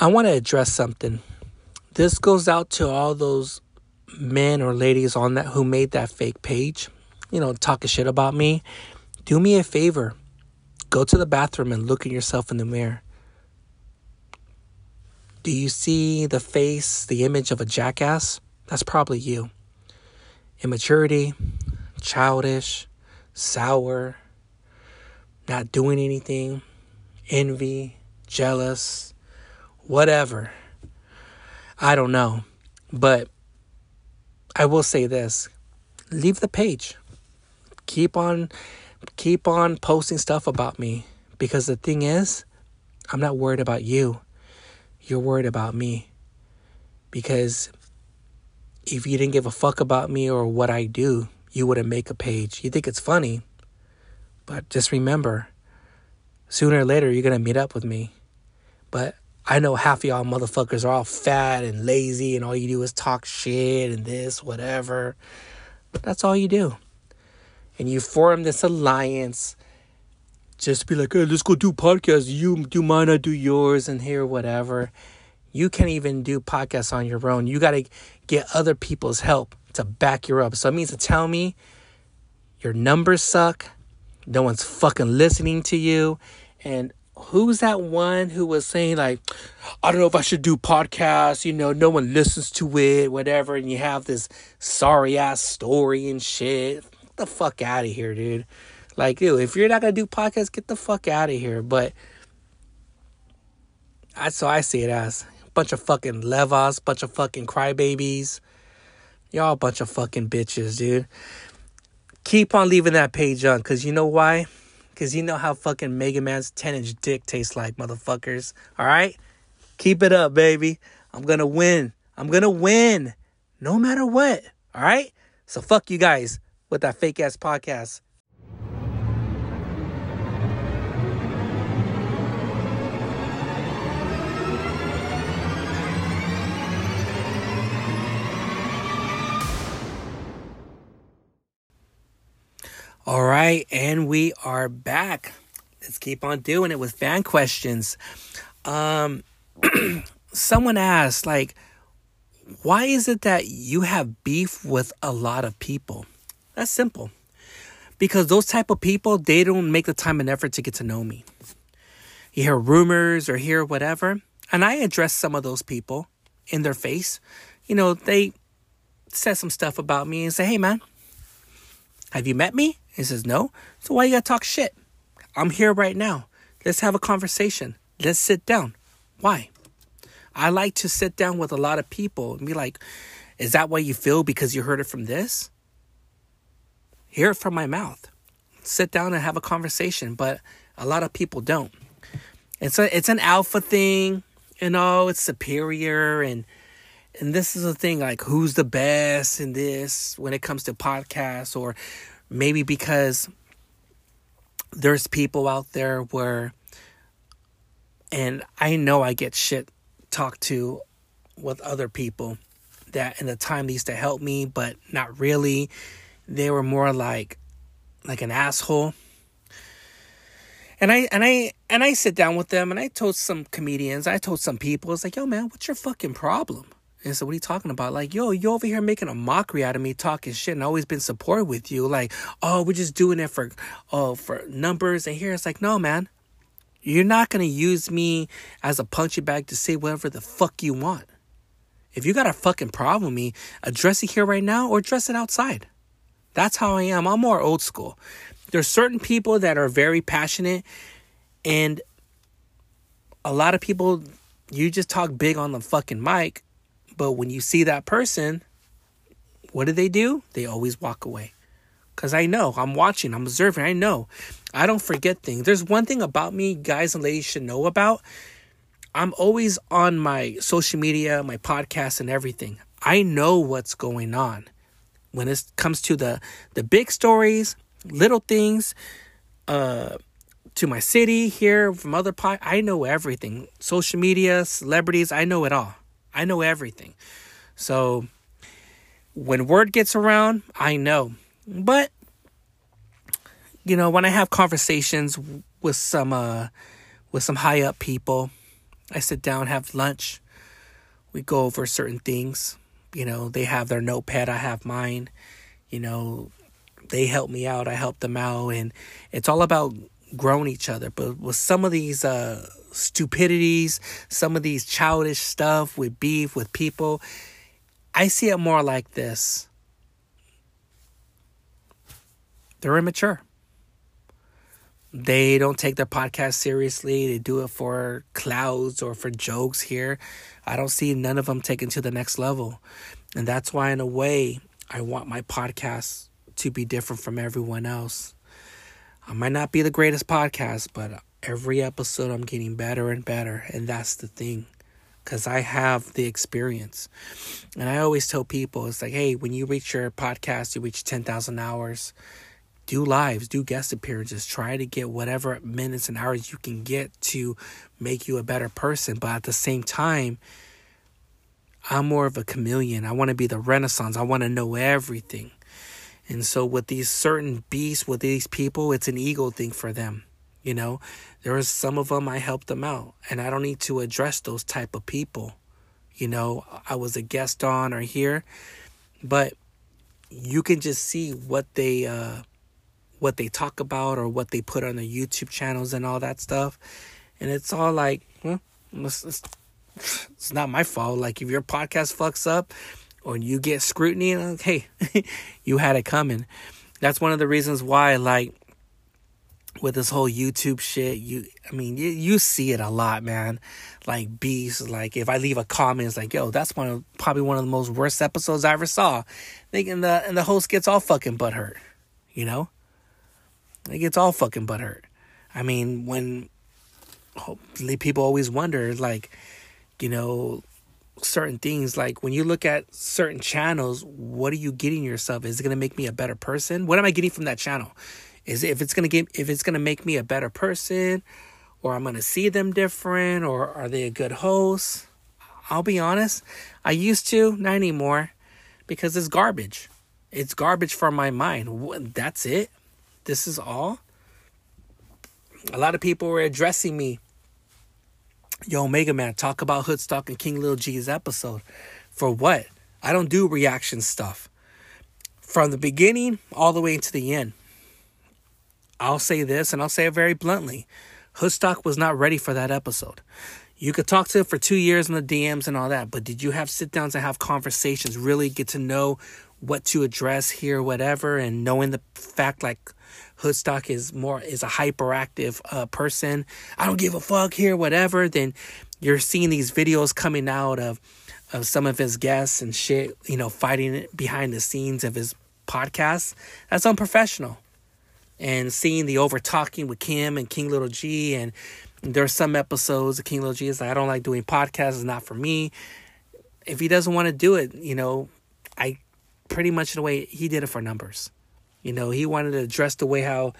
I want to address something. This goes out to all those men or ladies on that who made that fake page, you know, talking shit about me. Do me a favor. Go to the bathroom and look at yourself in the mirror. Do you see the face, the image of a jackass? That's probably you. Immaturity, childish, sour, not doing anything, envy, jealous, whatever. I don't know. But I will say this. Leave the page. Keep on keep on posting stuff about me because the thing is, I'm not worried about you. You're worried about me. Because if you didn't give a fuck about me or what I do, you wouldn't make a page. You think it's funny. But just remember, sooner or later you're going to meet up with me. But I know half of y'all motherfuckers are all fat and lazy and all you do is talk shit and this, whatever. But that's all you do. And you form this alliance just be like, hey, let's go do podcasts. You do mine, I do yours, and here, whatever. You can't even do podcasts on your own. You got to get other people's help to back you up. So it means to tell me your numbers suck, no one's fucking listening to you, and who's that one who was saying like i don't know if i should do podcasts you know no one listens to it whatever and you have this sorry ass story and shit? Get the fuck out of here dude. Like dude if you're not gonna do podcasts get the fuck out of here but that's so i see it as bunch of fucking levas bunch of fucking crybabies. Y'all a bunch of fucking bitches dude. Keep on leaving that page on because you know why because you know how fucking Mega Man's 10 inch dick tastes like, motherfuckers. All right? Keep it up, baby. I'm going to win. I'm going to win no matter what. All right? So fuck you guys with that fake ass podcast. All right, and we are back. Let's keep on doing it with fan questions. Um, someone asked, like, why is it that you have beef with a lot of people? That's simple. Because those type of people, they don't make the time and effort to get to know me. You hear rumors or hear whatever, and I address some of those people in their face. You know, they said some stuff about me and say, "Hey, man, have you met me?" He says, No. So why you gotta talk shit? I'm here right now. Let's have a conversation. Let's sit down. Why? I like to sit down with a lot of people and be like, Is that what you feel because you heard it from this? Hear it from my mouth. Sit down and have a conversation, but a lot of people don't. It's it's an alpha thing, you know, it's superior and and this is the thing like who's the best in this when it comes to podcasts or maybe because there's people out there where and I know I get shit talked to with other people that in the time they used to help me, but not really. They were more like like an asshole. And I and I and I sit down with them and I told some comedians, I told some people, it's like, yo man, what's your fucking problem? And so what are you talking about? Like, yo, you over here making a mockery out of me talking shit and I always been supportive with you. Like, oh, we're just doing it for oh for numbers. And here it's like, no, man. You're not gonna use me as a punching bag to say whatever the fuck you want. If you got a fucking problem with me, address it here right now or address it outside. That's how I am. I'm more old school. There's certain people that are very passionate and a lot of people you just talk big on the fucking mic, but when you see that person, what do they do? They always walk away. Cuz I know, I'm watching, I'm observing, I know. I don't forget things. There's one thing about me guys and ladies should know about I'm always on my social media, my podcast, and everything. I know what's going on when it comes to the the big stories, little things, uh, to my city here from other pod. I know everything. Social media, celebrities, I know it all. I know everything. So when word gets around, I know. But you know, when I have conversations with some uh with some high up people, I sit down, have lunch. We go over certain things. You know, they have their notepad, I have mine. You know, they help me out, I help them out. And it's all about growing each other. But with some of these uh, stupidities, some of these childish stuff with beef, with people, I see it more like this they're immature they don't take their podcast seriously. They do it for clouds or for jokes here. I don't see none of them taken to the next level. And that's why, in a way, I want my podcast to be different from everyone else. I might not be the greatest podcast, but every episode I'm getting better and better. And that's the thing. Because I have the experience. And I always tell people it's like, hey, when you reach your podcast, you reach 10,000 hours do lives, do guest appearances, try to get whatever minutes and hours you can get to make you a better person. But at the same time, I'm more of a chameleon. I want to be the renaissance. I want to know everything. And so with these certain beasts, with these people, it's an ego thing for them. You know, there are some of them I help them out, and I don't need to address those type of people. You know, I was a guest on or here, but you can just see what they uh, what they talk about or what they put on their YouTube channels and all that stuff. And it's all like, well, it's, it's, it's not my fault. Like if your podcast fucks up or you get scrutiny, like, hey, you had it coming. That's one of the reasons why, like, with this whole YouTube shit, you, I mean, you, you see it a lot, man. Like beasts, like if I leave a comment, it's like, yo, that's one of probably one of the most worst episodes I ever saw. Thinking the and the host gets all fucking butthurt, you know. It gets all fucking butthurt. I mean, when hopefully people always wonder, like, you know, certain things, like when you look at certain channels, what are you getting yourself? Is it gonna make me a better person? What am I getting from that channel? Is if it's gonna get if it's gonna make me a better person, or I'm gonna see them different, or are they a good host? I'll be honest, I used to, not anymore, because it's garbage. It's garbage for my mind. That's it. This is all. A lot of people were addressing me. Yo, Mega Man, talk about Hoodstock and King Lil G's episode. For what? I don't do reaction stuff. From the beginning all the way into the end. I'll say this and I'll say it very bluntly. Hoodstock was not ready for that episode. You could talk to him for two years in the DMs and all that, but did you have sit downs and have conversations, really get to know what to address here, whatever, and knowing the fact like Hoodstock is more is a hyperactive uh, person. I don't give a fuck here, whatever. Then you're seeing these videos coming out of of some of his guests and shit. You know, fighting behind the scenes of his podcast. That's unprofessional. And seeing the over talking with Kim and King Little G and there are some episodes of King Little G is like, I don't like doing podcasts. It's not for me. if he doesn't want to do it, you know, I pretty much the way he did it for numbers. You know, he wanted to address the way how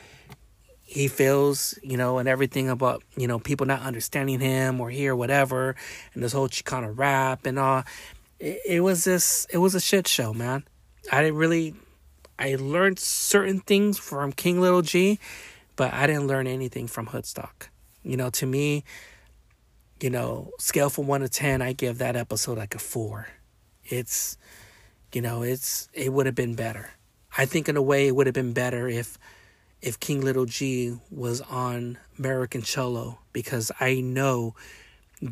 he feels, you know, and everything about, you know, people not understanding him or here, whatever, and this whole Chicano rap and all. It, it was this, it was a shit show, man. I didn't really, I learned certain things from King Little G, but I didn't learn anything from Hoodstock. You know, to me, you know, scale from one to 10, I give that episode like a four. It's, you know, it's, it would have been better. I think in a way it would have been better if, if King Little G was on American Cholo because I know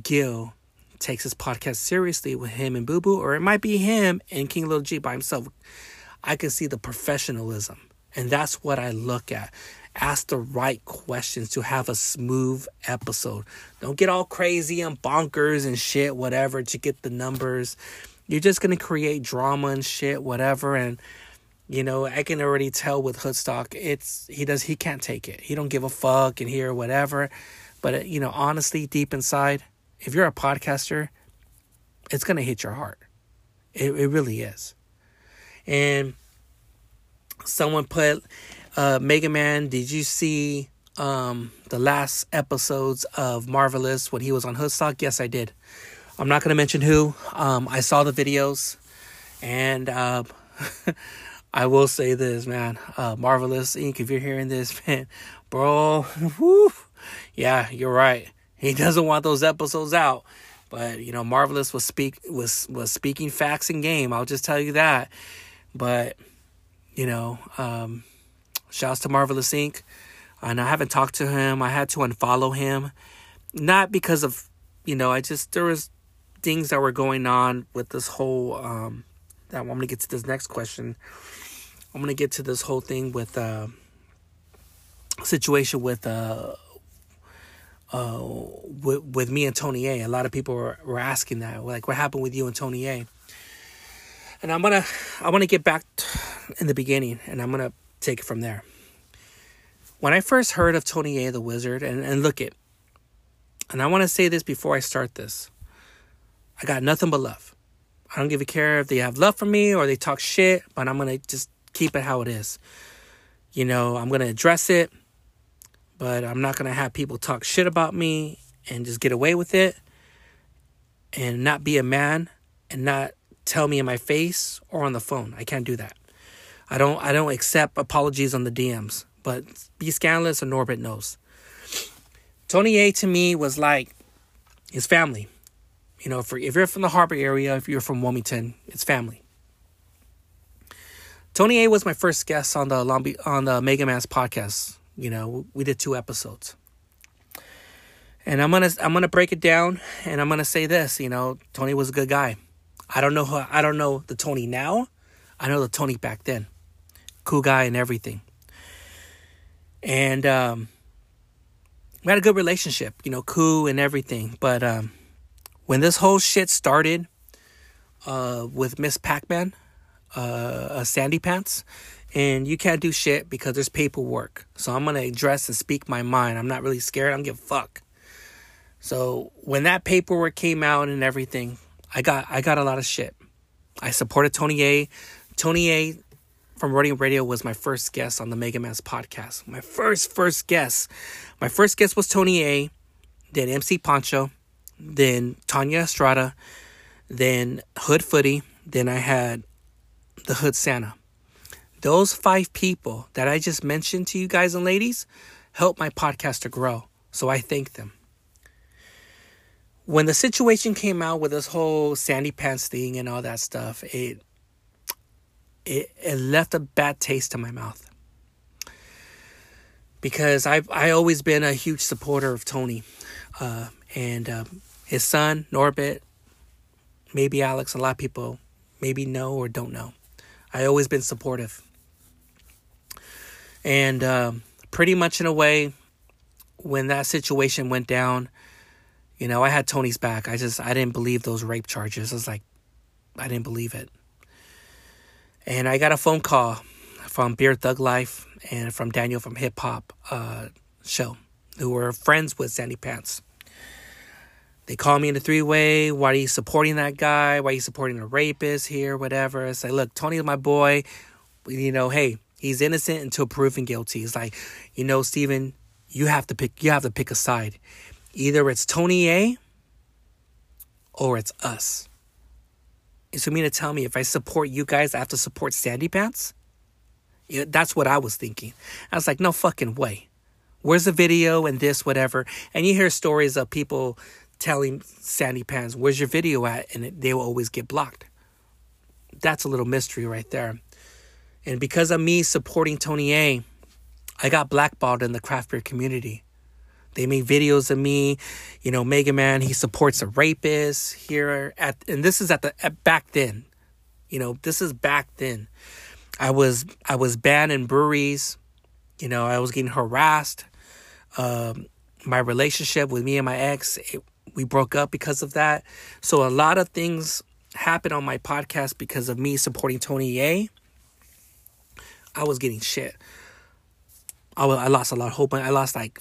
Gil takes his podcast seriously with him and Boo Boo, or it might be him and King Little G by himself. I can see the professionalism, and that's what I look at ask the right questions to have a smooth episode. Don't get all crazy and bonkers and shit, whatever, to get the numbers. You're just gonna create drama and shit, whatever. And you know, I can already tell with Hoodstock, it's he does he can't take it. He don't give a fuck and here, whatever. But uh, you know, honestly, deep inside, if you're a podcaster, it's gonna hit your heart. It it really is. And someone put uh, Mega Man, did you see um, the last episodes of Marvelous when he was on Hoodstock? Yes, I did. I'm not going to mention who. Um, I saw the videos, and uh, I will say this, man. Uh, Marvelous Inc. If you're hearing this, man, bro, whoo, yeah, you're right. He doesn't want those episodes out, but you know, Marvelous was speak was was speaking facts in game. I'll just tell you that. But you know, um, Shouts to Marvelous Inc. And I haven't talked to him. I had to unfollow him. Not because of, you know, I just, there was things that were going on with this whole, um, that I'm going to get to this next question. I'm going to get to this whole thing with, uh, situation with, uh, uh, with, with me and Tony A. A lot of people were, were asking that, like, what happened with you and Tony A. And I'm gonna, I want to get back in the beginning, and I'm gonna take it from there. When I first heard of Tony A. the Wizard, and, and look it, and I want to say this before I start this, I got nothing but love. I don't give a care if they have love for me or they talk shit, but I'm gonna just keep it how it is. You know, I'm gonna address it, but I'm not gonna have people talk shit about me and just get away with it and not be a man and not tell me in my face or on the phone. I can't do that. I don't I don't accept apologies on the DMs, but be scandalous or Norbit knows. Tony A to me was like his family. You know, for if you're from the Harbor area, if you're from Wilmington, it's family. Tony A was my first guest on the Long on the Mega Man's podcast. You know, we did two episodes. And I'm gonna I'm gonna break it down and I'm gonna say this, you know, Tony was a good guy. I don't know who I don't know the Tony now. I know the Tony back then cool guy and everything. And um, we had a good relationship, you know, cool and everything. But um, when this whole shit started uh, with Miss Pac Man, uh, Sandy Pants, and you can't do shit because there's paperwork. So I'm gonna address and speak my mind. I'm not really scared. I'm give a fuck. So when that paperwork came out and everything, I got I got a lot of shit. I supported Tony A. Tony A from Rodeo Radio was my first guest on the Mega Man's podcast. My first, first guest. My first guest was Tony A, then MC Pancho, then Tanya Estrada, then Hood Footy, then I had the Hood Santa. Those five people that I just mentioned to you guys and ladies helped my podcast to grow. So I thank them. When the situation came out with this whole Sandy Pants thing and all that stuff, it it, it left a bad taste in my mouth because I've I always been a huge supporter of Tony, uh, and um, his son Norbit, maybe Alex. A lot of people maybe know or don't know. I always been supportive, and um, pretty much in a way, when that situation went down, you know, I had Tony's back. I just I didn't believe those rape charges. I was like, I didn't believe it. And I got a phone call from Beer Thug Life and from Daniel from Hip Hop uh, Show, who were friends with Sandy Pants. They call me in a three way. Why are you supporting that guy? Why are you supporting a rapist here? Whatever. It's like, look, Tony is my boy. You know, hey, he's innocent until proven guilty. It's like, you know, Steven, you have to pick you have to pick a side. Either it's Tony A or it's us. Is for me to tell me if I support you guys, I have to support Sandy Pants? Yeah, that's what I was thinking. I was like, no fucking way. Where's the video and this, whatever? And you hear stories of people telling Sandy Pants, where's your video at? And they will always get blocked. That's a little mystery right there. And because of me supporting Tony A, I got blackballed in the craft beer community. They made videos of me, you know, Mega Man. He supports a rapist here at, and this is at the at back then, you know, this is back then. I was I was banned in breweries, you know, I was getting harassed. Um, my relationship with me and my ex, it, we broke up because of that. So a lot of things happened on my podcast because of me supporting Tony A. I was getting shit. I, I lost a lot of hope. I lost like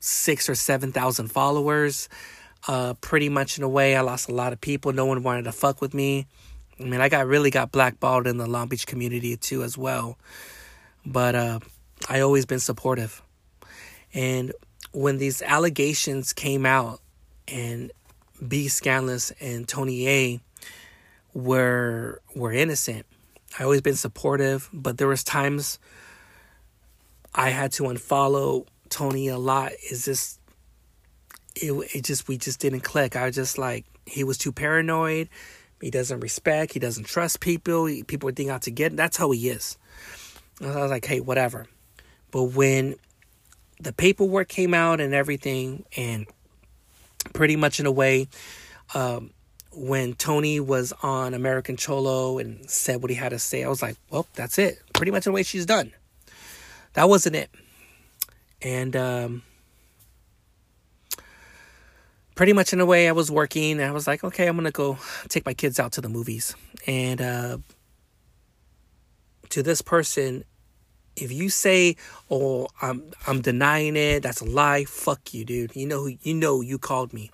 six or seven thousand followers. Uh, pretty much in a way, I lost a lot of people. No one wanted to fuck with me. I mean, I got really got blackballed in the Long Beach community too, as well. But uh, I always been supportive. And when these allegations came out, and B. Scandalous and Tony A. were were innocent, I always been supportive. But there was times I had to unfollow Tony a lot is just it, it just we just didn't click. I was just like he was too paranoid. He doesn't respect. He doesn't trust people. He, people think out to get. That's how he is. And I was like, hey, whatever. But when the paperwork came out and everything, and pretty much in a way, um, when Tony was on American Cholo and said what he had to say, I was like, well, that's it. Pretty much in a way, she's done. That wasn't it and um, pretty much in a way I was working I was like okay I'm gonna go take my kids out to the movies. And uh, to this person if you say oh I'm I'm denying it that's a lie fuck you dude. You know you know you called me.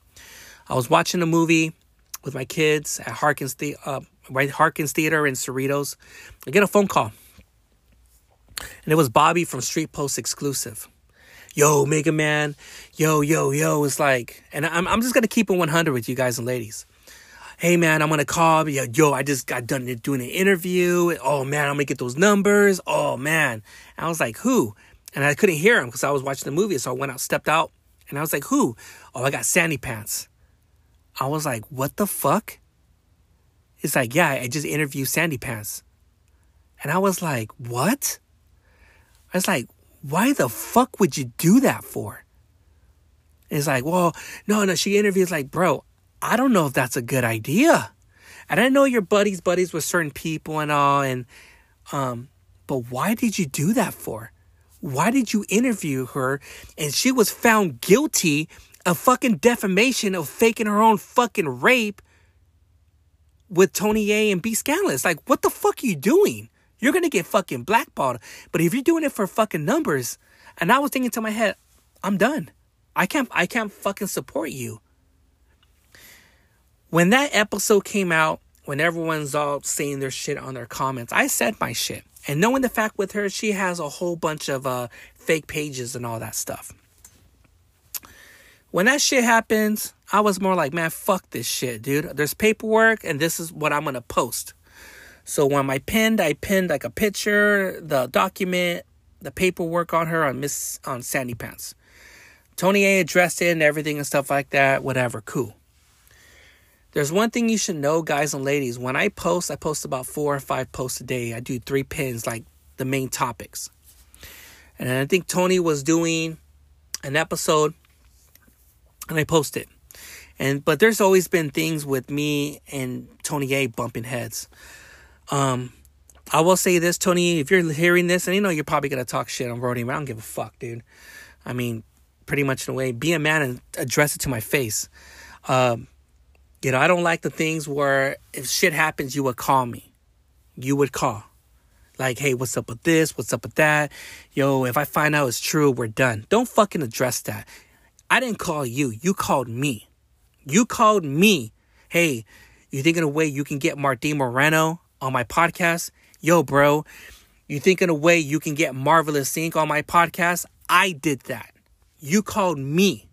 I was watching a movie with my kids at Harkins the uh, right Harkins Theater in Cerritos. I get a phone call. And it was Bobby from Street Post Exclusive yo, Mega Man, yo, yo, yo. It's like, and I'm, I'm just going to keep it 100 with you guys and ladies. Hey man, I'm gonna call. Yo, yo, I just got done doing an interview. Oh man, I'm gonna get those numbers. Oh man, and I was like, who? And I couldn't hear him because I was watching the movie. So I went out, stepped out, and I was like, who? Oh, I got Sandy Pants. I was like, what the fuck? It's like, yeah, I just interviewed Sandy Pants. And I was like, what? I was like, why the fuck would you do that for? It's like, well, no, no, she interviews like, bro, I don't know if that's a good idea. And I know you're buddies, buddies with certain people and all, and um, but why did you do that for? Why did you interview her and she was found guilty of fucking defamation of faking her own fucking rape with Tony A and B Scandalous? Like, what the fuck are you doing? You're gonna get fucking blackballed. But if you're doing it for fucking numbers, and I was thinking to my head, I'm done. I can't I can't fucking support you. When that episode came out, when everyone's all saying their shit on their comments, I said my shit. And knowing the fact with her, she has a whole bunch of uh, fake pages and all that stuff. When that shit happens, I was more like, man, fuck this shit, dude. There's paperwork, and this is what I'm gonna post. So when I pinned, I pinned like a picture, the document, the paperwork on her on Miss on Sandy Pants. Tony A addressed it and everything and stuff like that. Whatever, cool. There's one thing you should know, guys and ladies. When I post, I post about four or five posts a day. I do three pins, like the main topics. And I think Tony was doing an episode, and I posted. And but there's always been things with me and Tony A bumping heads. Um, I will say this, Tony, if you're hearing this, and you know you're probably gonna talk shit on but I don't give a fuck, dude. I mean, pretty much in a way, be a man and address it to my face. Um, you know, I don't like the things where if shit happens, you would call me. You would call. Like, hey, what's up with this? What's up with that? Yo, if I find out it's true, we're done. Don't fucking address that. I didn't call you. You called me. You called me. Hey, you think thinking a way you can get Martin Moreno on my podcast? Yo, bro, you think in a way you can get Marvelous Inc. on my podcast? I did that. You called me.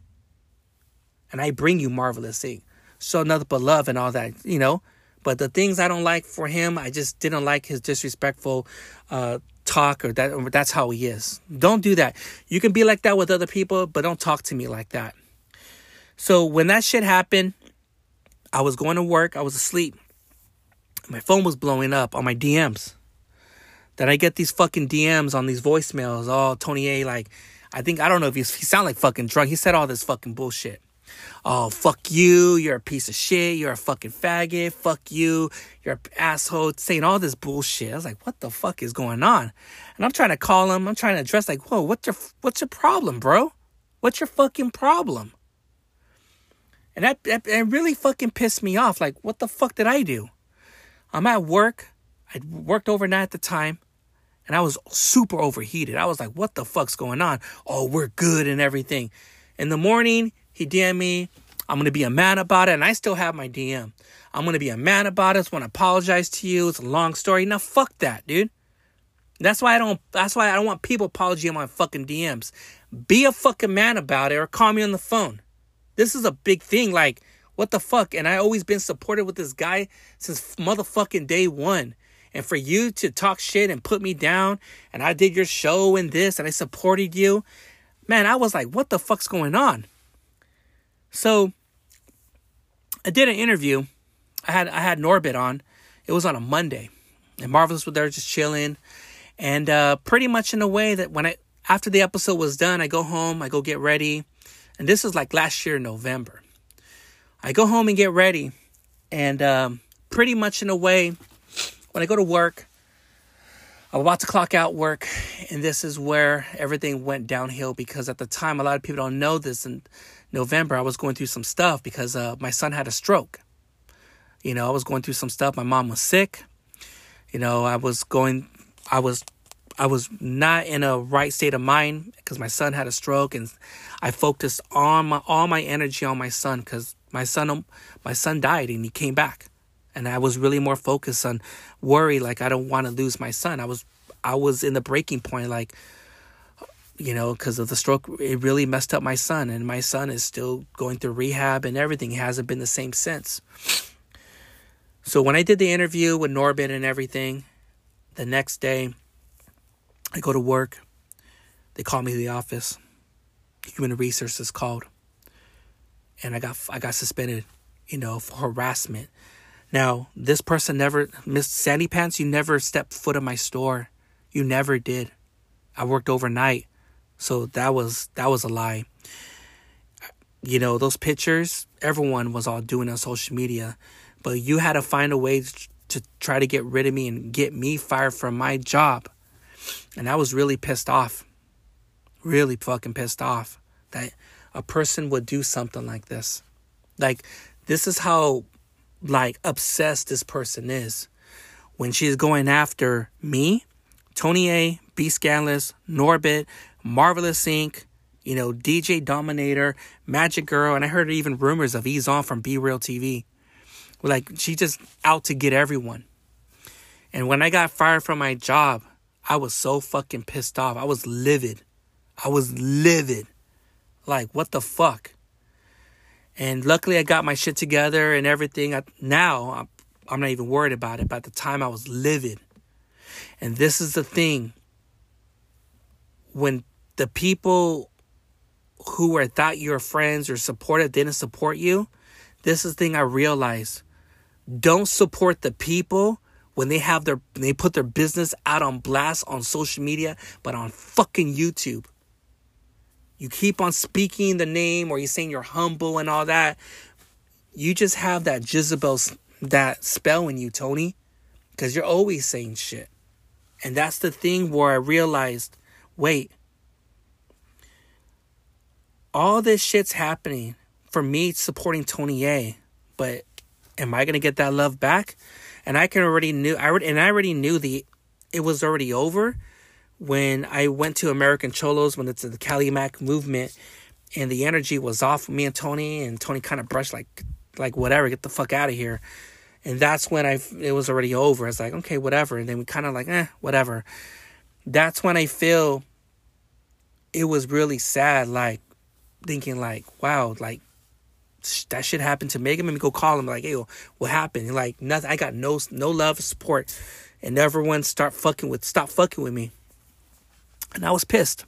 And I bring you Marvelous Inc. So nothing but love and all that, you know. But the things I don't like for him, I just didn't like his disrespectful uh, talk or that or that's how he is. Don't do that. You can be like that with other people, but don't talk to me like that. So when that shit happened, I was going to work, I was asleep. My phone was blowing up on my DMs. Then I get these fucking DMs on these voicemails. Oh, Tony A, like, I think I don't know if he's he sound like fucking drunk. He said all this fucking bullshit oh, fuck you, you're a piece of shit, you're a fucking faggot, fuck you, you're an asshole, saying all this bullshit. I was like, what the fuck is going on? And I'm trying to call him, I'm trying to address, like, whoa, what's your, what's your problem, bro? What's your fucking problem? And that, that, that really fucking pissed me off. Like, what the fuck did I do? I'm at work. I worked overnight at the time. And I was super overheated. I was like, what the fuck's going on? Oh, we're good and everything. In the morning, he DM me. I'm gonna be a man about it, and I still have my DM. I'm gonna be a man about it. Want to apologize to you. It's a long story. Now fuck that, dude. That's why I don't. That's why I don't want people apology on my fucking DMs. Be a fucking man about it, or call me on the phone. This is a big thing. Like, what the fuck? And I always been supported with this guy since motherfucking day one. And for you to talk shit and put me down, and I did your show and this, and I supported you, man, I was like, what the fuck's going on? So I did an interview. I had I had Norbit on. It was on a Monday, and Marvelous was there just chilling, and uh, pretty much in a way that when I after the episode was done, I go home, I go get ready, and this is like last year November. I go home and get ready, and um, pretty much in a way, when I go to work, I'm about to clock out work, and this is where everything went downhill because at the time, a lot of people don't know this, In November, I was going through some stuff because uh, my son had a stroke. You know, I was going through some stuff. My mom was sick. You know, I was going, I was, I was not in a right state of mind because my son had a stroke, and I focused on my all my energy on my son because my son, um, my son died and he came back, and I was really more focused on worry like I don't want to lose my son. I was, I was in the breaking point like you know, because of the stroke, it really messed up my son, and my son is still going through rehab and everything. He hasn't been the same since. So when I did the interview with Norbit and everything, the next day, I go to work. They call me to the office. Human Resources called, and I got I got suspended, you know, for harassment. Now this person never, Miss Sandy Pants, you never stepped foot in my store. You never did. I worked overnight. So that was that was a lie. You know, those pictures, everyone was all doing on social media, but you had to find a way to try to get rid of me and get me fired from my job. And I was really pissed off. Really fucking pissed off that a person would do something like this. Like this is how like obsessed this person is. When she's going after me, Tony A, B Scandalous, Norbit, Marvelous Inc., you know, DJ Dominator, Magic Girl, and I heard even rumors of Ease On from B-Real TV. Like, she just out to get everyone. And when I got fired from my job, I was so fucking pissed off. I was livid. I was livid. Like, what the fuck? And luckily, I got my shit together and everything. I, now, I'm, I'm not even worried about it. But at the time, I was livid. And this is the thing. When the people who were thought your friends or supported didn't support you, this is the thing I realized. Don't support the people when they have their they put their business out on blast on social media, but on fucking YouTube. You keep on speaking the name or you're saying you're humble and all that. You just have that Jezebel that spell in you, Tony. Because you're always saying shit. And that's the thing where I realized wait, all this shit's happening for me supporting Tony A, but am I gonna get that love back? And I can already knew I and I already knew the it was already over when I went to American Cholos when it's the Cali Mac movement, and the energy was off me and Tony, and Tony kind of brushed like, like whatever, get the fuck out of here. And that's when I it was already over. It's like okay, whatever. And then we kind of like eh, whatever. That's when I feel it was really sad. Like thinking like wow, like that shit happened to Megan. Let me go call him like, hey, what happened? And like nothing. I got no no love support, and everyone start fucking with stop fucking with me. And I was pissed.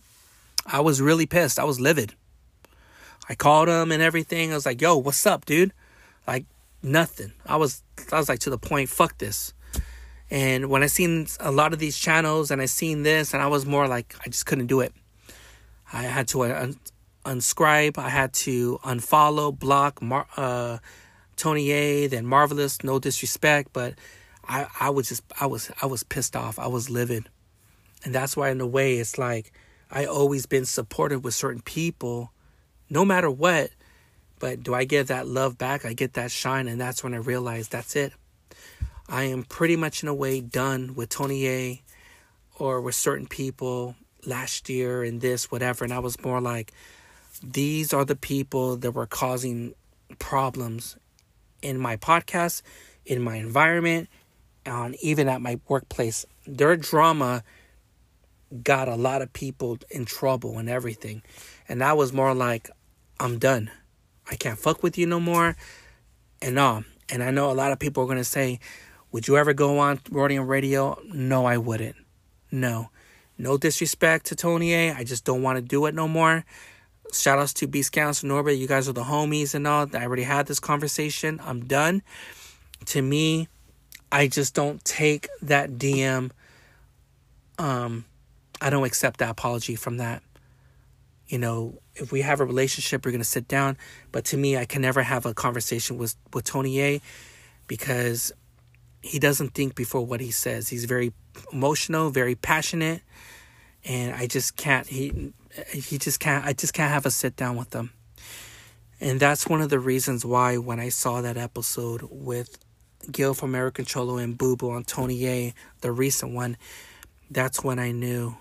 I was really pissed. I was livid. I called him and everything. I was like, "Yo, what's up, dude?" Like nothing. I was I was like to the point, fuck this. And when I seen a lot of these channels and I seen this and I was more like I just couldn't do it. I had to un- unscribe, I had to unfollow, block Mar- uh, Tony A, then Marvelous, no disrespect, but I I was just I was I was pissed off. I was livid. And that's why in a way it's like I always been supportive with certain people no matter what but do I get that love back? I get that shine, and that's when I realized that's it. I am pretty much in a way done with Tony A or with certain people last year and this, whatever. And I was more like, these are the people that were causing problems in my podcast, in my environment, and even at my workplace. Their drama got a lot of people in trouble and everything. And I was more like, I'm done. I can't fuck with you no more. And no, and I know a lot of people are gonna say, Would you ever go on Rodium Radio? No, I wouldn't. No. No disrespect to Tony A. I just don't want to do it no more. Shout outs to Beast Council Norbit. You guys are the homies and all. I already had this conversation. I'm done. To me, I just don't take that DM. Um, I don't accept that apology from that. You know, if we have a relationship, we're gonna sit down. But to me, I can never have a conversation with with Tony A, because he doesn't think before what he says. He's very emotional, very passionate, and I just can't. He he just can't. I just can't have a sit down with them. And that's one of the reasons why when I saw that episode with Gil from American Cholo and Boo Boo on Tony A, the recent one, that's when I knew,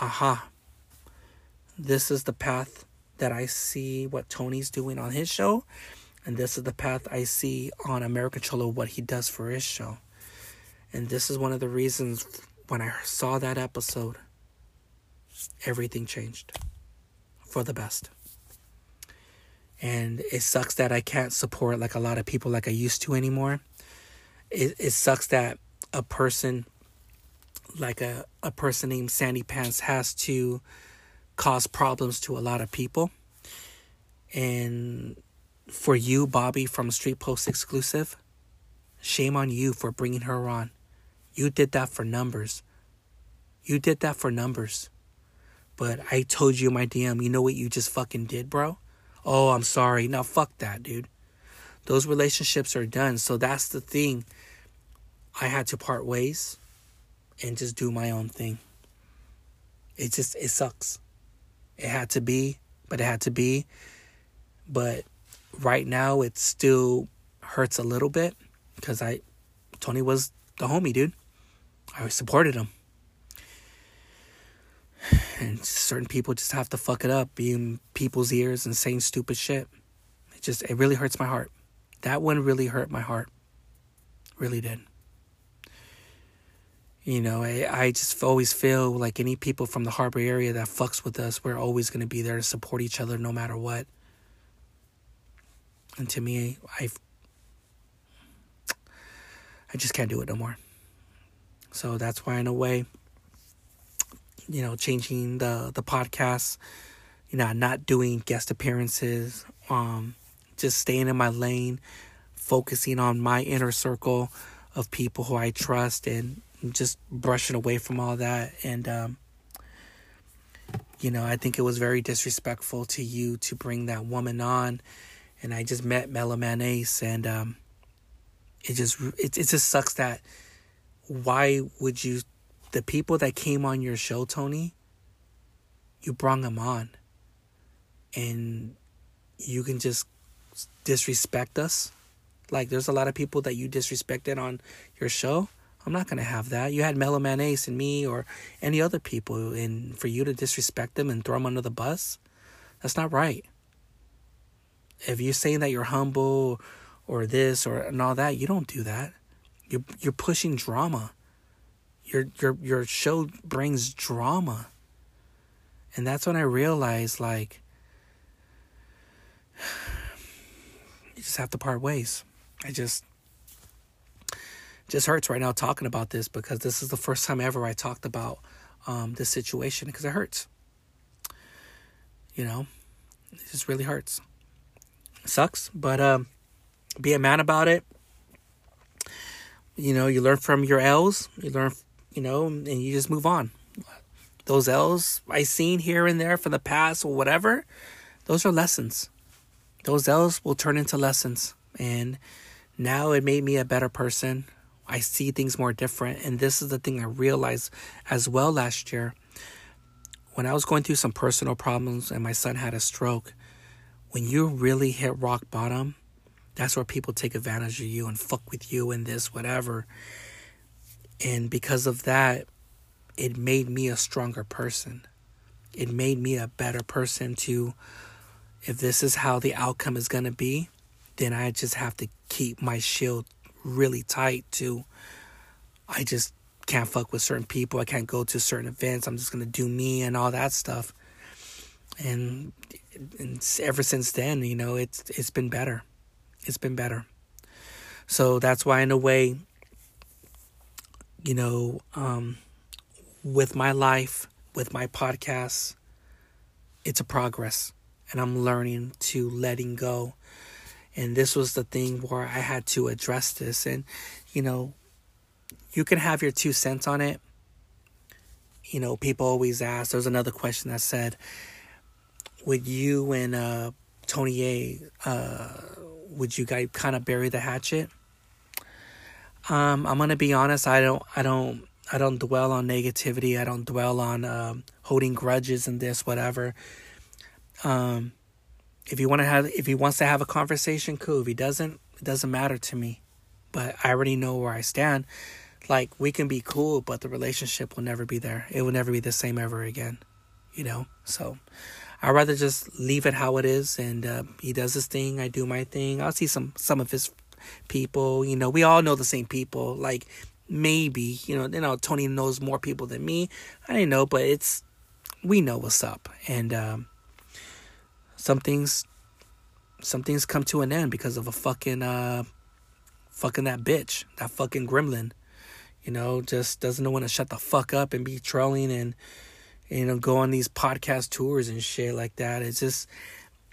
aha, this is the path that I see what Tony's doing on his show, and this is the path I see on American Cholo what he does for his show. And this is one of the reasons when I saw that episode, everything changed for the best. And it sucks that I can't support like a lot of people like I used to anymore. It it sucks that a person like a, a person named Sandy Pants has to cause problems to a lot of people. And for you, Bobby from Street Post Exclusive, shame on you for bringing her on. You did that for numbers. You did that for numbers. But I told you my DM, you know what you just fucking did, bro? Oh, I'm sorry. Now fuck that, dude. Those relationships are done. So that's the thing. I had to part ways and just do my own thing. It just it sucks. It had to be, but it had to be. But right now, it still hurts a little bit because I, Tony was the homie, dude. I supported him. And certain people just have to fuck it up, being people's ears and saying stupid shit. It just, it really hurts my heart. That one really hurt my heart. Really did. You know, I, I just always feel like any people from the harbor area that fucks with us, we're always going to be there to support each other no matter what. And to me, I I just can't do it no more. So that's why, in a way, you know, changing the the podcast, you know, not doing guest appearances, um, just staying in my lane, focusing on my inner circle of people who I trust and just brushing away from all that. And um, you know i think it was very disrespectful to you to bring that woman on. And i just met Mellow Man Ace and um, it just it, it just sucks that why would you the people that came on your show tony you brought them on. And you can just disrespect us. Like there's a lot of people that you disrespected on your show I'm not going to have that. You had Mellow Man Ace and me or any other people, and for you to disrespect them and throw them under the bus, That's not right. If you're saying that you're humble or this or and all that, you don't do that. You're you're pushing drama. Your your your show brings drama. And that's when I realized like you just have to part ways. I just just hurts right now talking about this because this is the first time ever I talked about um, this situation because it hurts. You know, it just really hurts. It sucks, but um, be a man about it. You know, you learn from your L's. You learn, you know, and you just move on. Those L's I seen here and there for the past or whatever, those are lessons. Those L's will turn into lessons, and now it made me a better person. I see things more different. And this is the thing I realized as well last year. When I was going through some personal problems and my son had a stroke, when you really hit rock bottom, that's where people take advantage of you and fuck with you and this, whatever. And because of that, it made me a stronger person. It made me a better person to, if this is how the outcome is going to be, then I just have to keep my shield really tight to I just can't fuck with certain people. I can't go to certain events. I'm just gonna do me and all that stuff. And, and ever since then, you know, it's it's been better. It's been better. So that's why, in a way, you know, um, with my life, with my podcasts, it's a progress, and I'm learning to letting go and this was the thing where I had to address this. And, you know, you can have your two cents on it. You know, people always ask. There's another question that said, would you and uh, Tony A, uh, would you guys kind of bury the hatchet? Um, I'm gonna be honest. I don't. I don't. I don't dwell on negativity. I don't dwell on um, holding grudges and this, whatever. Um, if he want to have if he wants to have a conversation, cool. If he doesn't, it doesn't matter to me. But I already know where I stand. Like we can be cool, but the relationship will never be there. It will never be the same ever again. You know? So I'd rather just leave it how it is and uh, he does his thing, I do my thing. I'll see some some of his people, you know, we all know the same people. Like maybe, you know, you know, Tony knows more people than me. I didn't know, but it's we know what's up. And um some things some things come to an end because of a fucking uh fucking that bitch, that fucking gremlin. You know, just doesn't when to shut the fuck up and be trolling and you know, go on these podcast tours and shit like that. It's just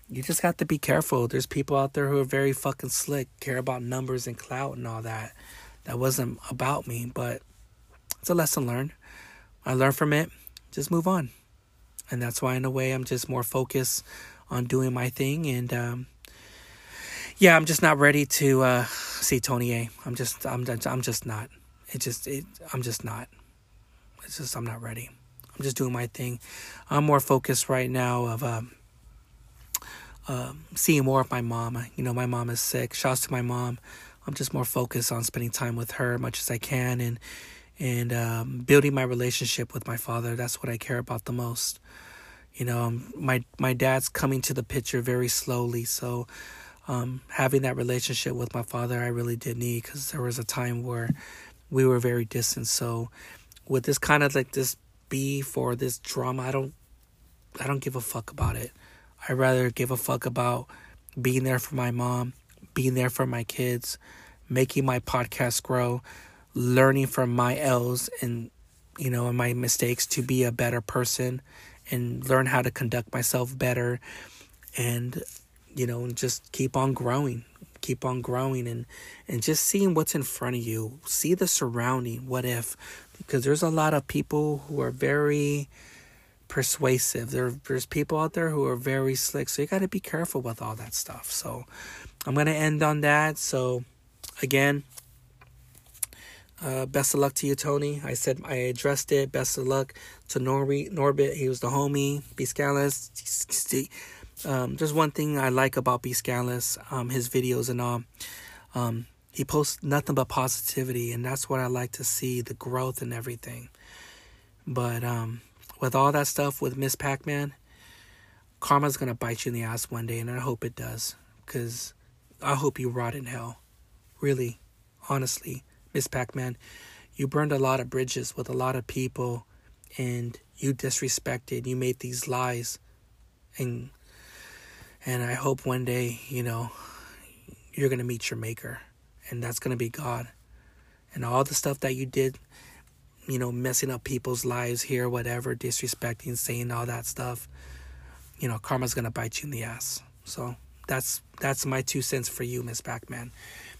you just have to be careful. There's people out there who are very fucking slick, care about numbers and clout and all that. That wasn't about me, but it's a lesson learned. I learned from it. Just move on. And that's why in a way I'm just more focused on doing my thing and um, yeah i'm just not ready to uh, see tony a. I'm just i'm i'm just not. It just it i'm just not. It's just i'm not ready. I'm just doing my thing. I'm more focused right now of um, uh, seeing more of my mom. You know my mom is sick. Shouts to my mom. I'm just more focused on spending time with her as much as i can and and um, building my relationship with my father. That's what i care about the most you know um, my my dad's coming to the picture very slowly. So um, having that relationship with my father i really did need because there was a time where we were very distant. So with this kind of like this beef or this drama i don't i don't give a fuck about it. I rather give a fuck about being there for my mom being there for my kids making my podcast grow learning from my l's and you know and my mistakes to be a better person and learn how to conduct myself better and you know just keep on growing keep on growing and and just seeing what's in front of you. See the surrounding. What if? Because there's a lot of people who are very persuasive. There there's people out there who are very slick. So you got to be careful with all that stuff. So i'm going to end on that. So again uh, best of luck to you, Tony. I said I addressed it. Best of luck to Norby, Norbit. He was the homie. B Um, there's one thing I like about B um, his videos and all. Um, he posts nothing but positivity, and that's what I like to see the growth and everything. But um, with all that stuff with Miss Pac Man, karma's gonna bite you in the ass one day, and I hope it does, cause I hope you rot in hell. Really, honestly, Miss Pac-Man, you burned a lot of bridges with a lot of people, and you disrespected. You made these lies, and and I hope one day, you know, you're gonna meet your maker, and that's gonna be God, and all the stuff that you did you know, messing up people's lives here, whatever, disrespecting, saying all that stuff, you know, karma's gonna bite you in the ass. So that's that's my two cents for you, Miss Pac-Man.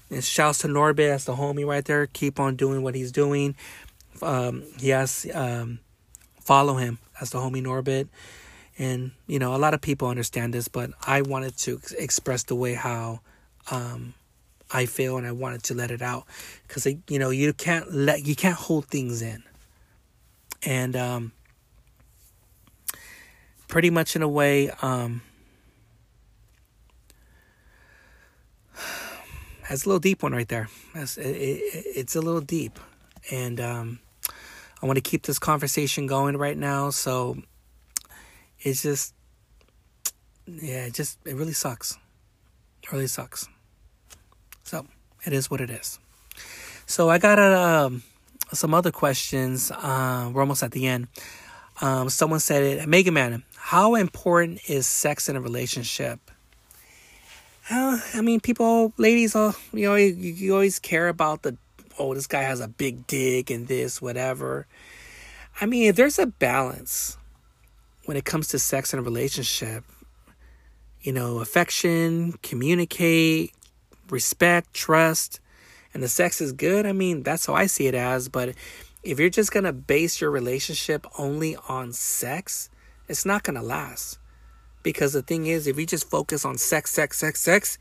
And shouts to Norbit, that's the homie right there. Keep on doing what he's doing. Um, yes, um, follow him. That's the homie Norbit. And you know, a lot of people understand this, but I wanted to express the way how um, I feel and I wanted to let it out because you know you can't let you can't hold things in and um, pretty much in a way um, that's a little deep one right there it, it, it's a little deep and um, I want to keep this conversation going right now so it's just yeah it just it really sucks it really sucks so it is what it is. So I got uh, um, some other questions. Uh, we're almost at the end. Um, someone said it, Mega Man, how important is sex in a relationship? I mean, people, ladies, all you know, you, you always care about the oh, this guy has a big dick and this, whatever. I mean, if there's a balance when it comes to sex and a relationship, you know, affection, communicate, respect, trust, and the sex is good, I mean, that's how I see it as. But if you're just to base your relationship only on sex, it's not to last. Because the thing is, if you just focus on sex, sex, sex, sex,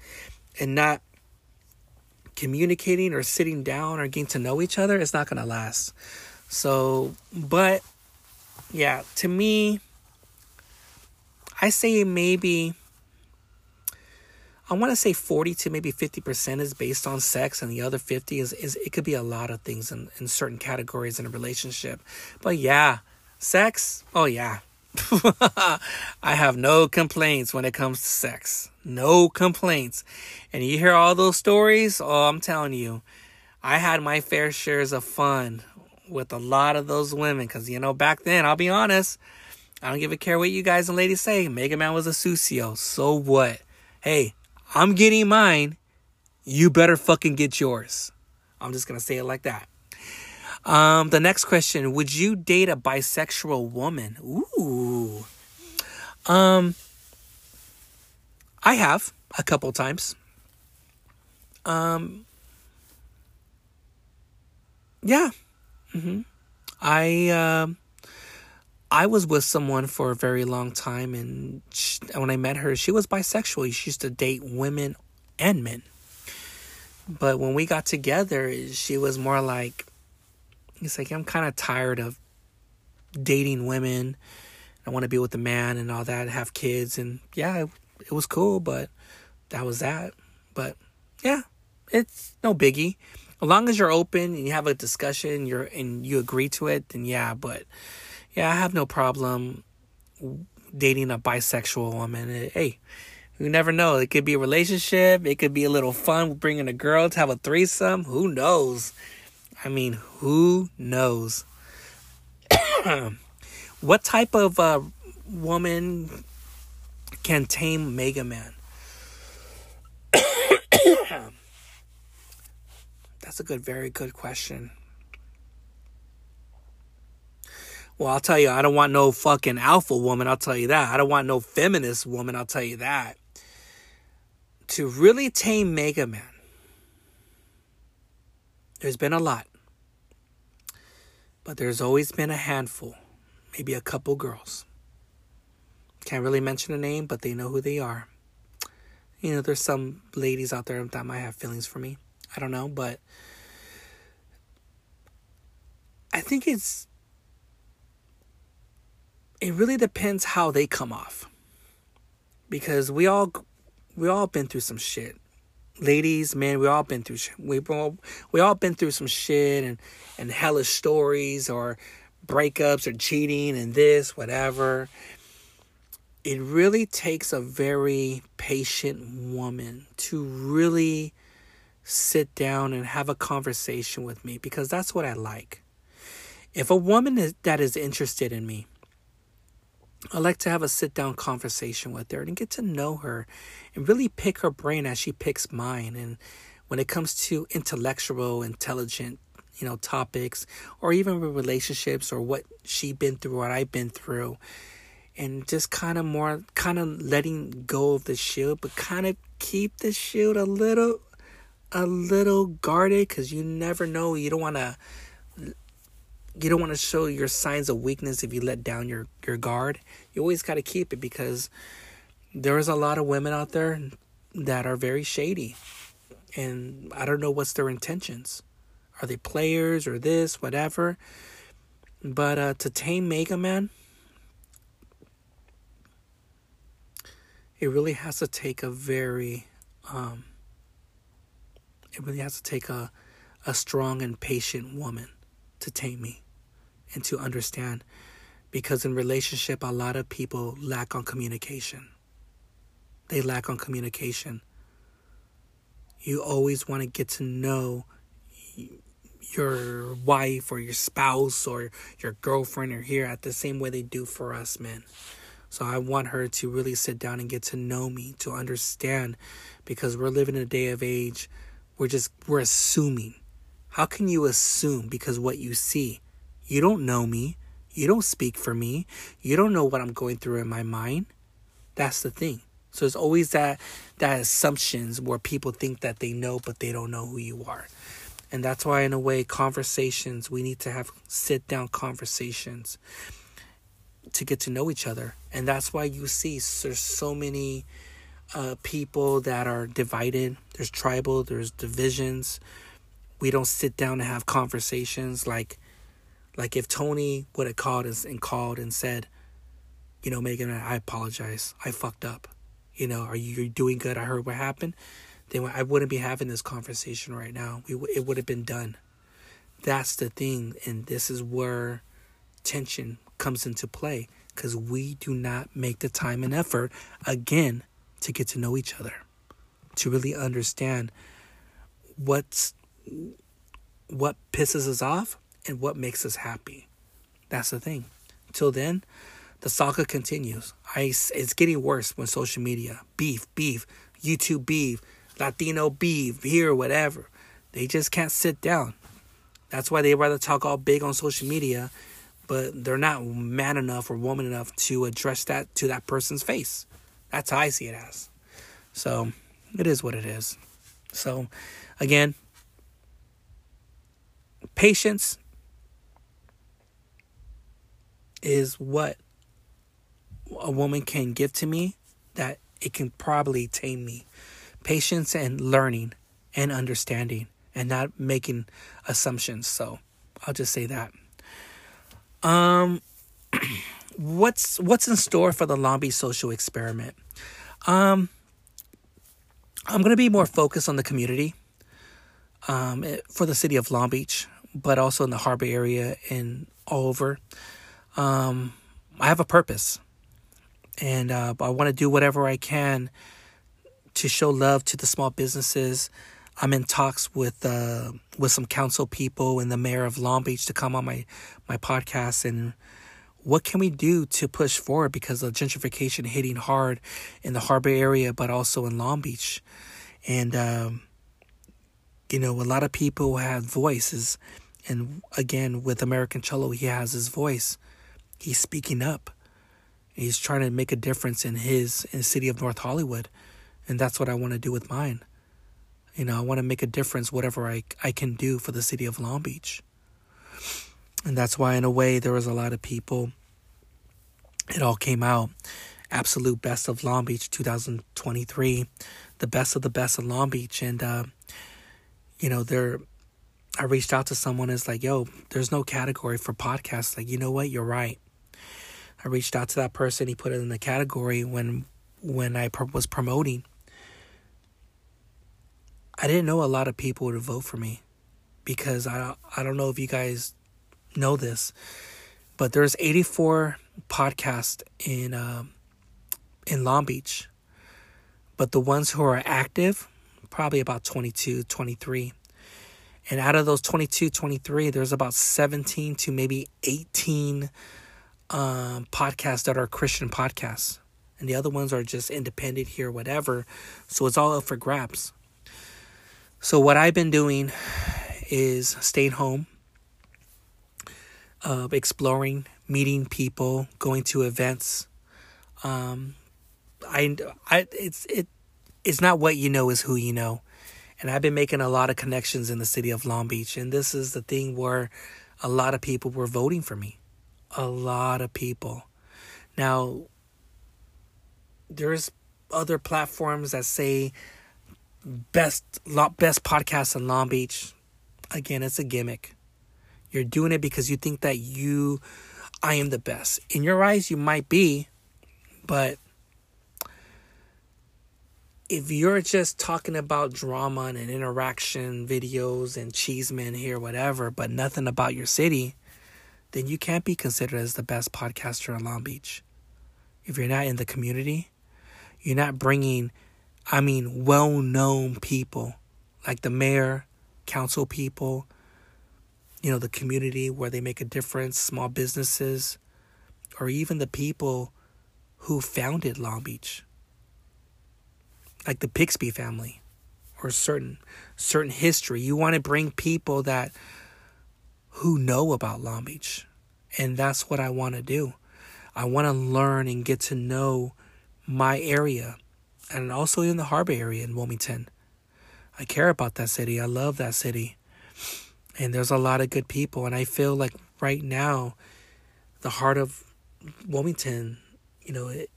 and not communicating or sitting down or getting to know each other, it's not going to last. So, but yeah, to me, I say maybe I want to say 40 to maybe 50% is based on sex, and the other 50 is, is it could be a lot of things in, in certain categories in a relationship. But yeah, sex, oh yeah. I have no complaints when it comes to sex. No complaints. And you hear all those stories, oh, I'm telling you, I had my fair shares of fun with a lot of those women because, you know, back then, I'll be honest, I don't give a care what you guys and ladies say. Mega Man was a Susio. So what? Hey, I'm getting mine. You better fucking get yours. I'm just going to say it like that. Um, the next question Would you date a bisexual woman? Ooh. Um, I have a couple times. Um, yeah. Mm-hmm. I, um, I was with someone for a very long time, and she, when I met her, she was bisexual. She used to date women and men. But when we got together, she was more like, it's like, I'm kind of tired of dating women. I want to be with a man and all that, have kids. And yeah, it was cool, but that was that. But yeah, it's no biggie. As long as you're open and you have a discussion, you're and you agree to it, then yeah. But yeah, I have no problem dating a bisexual woman. Eh, hey, you never know. It could be a relationship. It could be a little fun bringing a girl to have a threesome. Who knows? I mean, who knows? what type of uh, woman can tame Mega Man? That's a good, very good question. Well, I'll tell you, I don't want no fucking alpha woman, I'll tell you that. I don't want no feminist woman, I'll tell you that. To really tame Mega Man, there's been a lot. But there's always been a handful, maybe a couple girls. Can't really mention a name, but they know who they are. You know, there's some ladies out there that might have feelings for me. I don't know, but I think it's it really depends how they come off. Because we all we all been through some shit. Ladies, man, we all been through we all we all been through some shit and and hellish stories or breakups or cheating and this whatever. it really takes a very patient woman to really sit down and have a conversation with me because that's what I like. If a woman is, that is interested in me, I like to have a sit down conversation with her and get to know her and really pick her brain as she picks mine. And when it comes to intellectual, intelligent, you know, topics or even relationships or what she's been through, what I've been through, and just kind of more, kind of letting go of the shield, but kind of keep the shield a little, a little guarded because you never know. You don't want to you don't want to show your signs of weakness if you let down your your guard. You always got to keep it because there is a lot of women out there that are very shady, and I don't know what's their intentions. Are they players or this, whatever? But uh, to tame Mega Man, it really has to take a very, um, it really has to take a, a strong and patient woman to tame me and to understand because in relationship a lot of people lack on communication. They lack on communication. You always want to get to know your wife or your spouse or your girlfriend or here at the same way they do for us men. So i want her to really sit down and get to know me to understand because we're living in a day of age we're just we're assuming. How can you assume because what you see you don't know me. You don't speak for me. You don't know what I'm going through in my mind. That's the thing. So it's always that that assumptions where people think that they know but they don't know who you are. And that's why in a way conversations we need to have sit down conversations to get to know each other. And that's why you see there's so many uh, people that are divided. There's tribal, there's divisions. We don't sit down and have conversations like like if Tony would have called us and called and said, you know, Megan, I apologize. I fucked up. You know, are you doing good? I heard what happened. Then I wouldn't be having this conversation right now. We it would have been done. That's the thing, and this is where tension comes into play because we do not make the time and effort again to get to know each other, to really understand what's what pisses us off and what makes us happy. That's the thing. Till then, the saga continues. I, it's getting worse when social media, beef, beef, YouTube beef, Latino beef, here, whatever. They just can't sit down. That's why they rather talk all big on social media, but they're not man enough or woman enough to address that to that person's face. That's how I see it as. So it is what it is. So again, patience is what a woman can give to me that it can probably tame me. Patience and learning and understanding and not making assumptions. So I'll just say that. Um what's what's in store for the Long Beach social experiment? Um I'm to be more focused on the community um, for the city of Long Beach, but also in the harbor area and all over um, I have a purpose, and uh, I want to do whatever I can to show love to the small businesses. I'm in talks with uh, with some council people and the mayor of Long Beach to come on my my podcast. And what can we do to push forward because of gentrification hitting hard in the harbor area, but also in Long Beach, and um, you know a lot of people have voices, and again with American Cholo he has his voice he's speaking up. He's trying to make a difference in his in the city of North Hollywood, and that's what I want to do with mine. You know, I want to make a difference whatever I I can do for the city of Long Beach. And that's why in a way there was a lot of people it all came out absolute best of Long Beach 2023, the best of the best of Long Beach and uh, you know, there I reached out to someone is like, "Yo, there's no category for podcasts." Like, you know what? You're right. I reached out to that person. He put it in the category when when I was promoting. I didn't know a lot of people would vote for me because I I don't know if you guys know this, but there's 84 podcasts in uh, in Long Beach. But the ones who are active, probably about 22, 23. And out of those 22, 23, there's about 17 to maybe 18 um, podcasts that are Christian podcasts. And the other ones are just independent here, whatever. So it's all up for grabs. So what I've been doing is staying home, uh, exploring, meeting people, going to events. Um, I, I, it's it, it's not what you know is who you know, and I've been making a lot of connections in the city of Long Beach, and this is the thing where a lot of people were voting for me, a lot of people. Now, there's other platforms that say best best podcast in Long Beach. Again, it's a gimmick. You're doing it because you think that you I am the best. In your eyes you might be, but if you're just talking about drama and interaction videos and cheesemen here, whatever, but nothing about your city, then you can't be considered as the best podcaster in Long Beach. If you're not in the community, you're not bringing, I mean, well known people like the mayor, council people, you know, the community where they make a difference, small businesses, or even the people who founded Long Beach. Like the Bixby family or certain certain history. You want to bring people that who know about Long Beach. And that's what I want to do. I want to learn and get to know my area and also in the harbor area in Wilmington. I care about that city. I love that city. And there's a lot of good people. And I feel like right now, the heart of Wilmington, you know, it,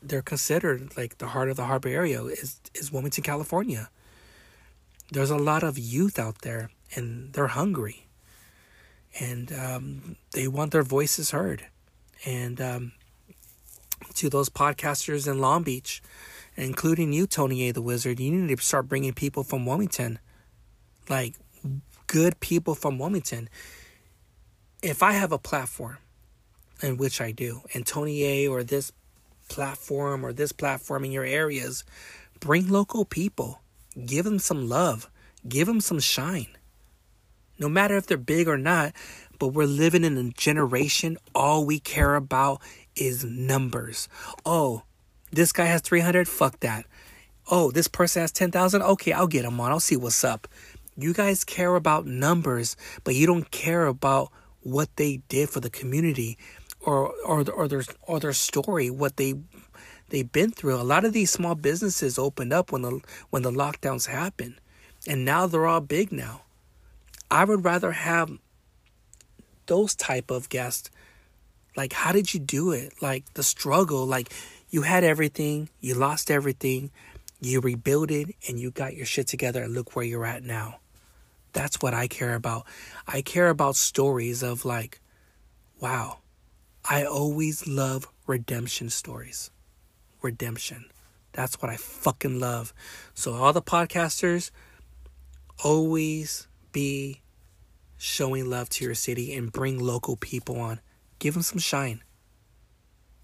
they're considered like the heart of the harbor area is, is Wilmington, California. There's a lot of youth out there and they're hungry and um, they want their voices heard. And um, to those podcasters in Long Beach, including you, Tony A. the Wizard, you need to start bringing people from Wilmington, like good people from Wilmington. If I have a platform, in which I do, and Tony A. or this platform or this platform in your areas, bring local people, give them some love, give them some shine. No matter if they're big or not, but we're living in a generation, all we care about is numbers. Oh, this guy has 300, fuck that. Oh, this person has 10,000, okay, I'll get him on, I'll see what's up. You guys care about numbers, but you don't care about what they did for the community or or or their or their story, what they they've been through. A lot of these small businesses opened up when the when the lockdowns happened, and now they're all big now. I would rather have those type of guests. Like, how did you do it? Like the struggle. Like you had everything, you lost everything, you rebuilt it, and you got your shit together. And look where you're at now. That's what I care about. I care about stories of like, wow, I always love redemption stories. Redemption. That's what I fucking love. So, all the podcasters, always be showing love to your city and bring local people on. Give them some shine.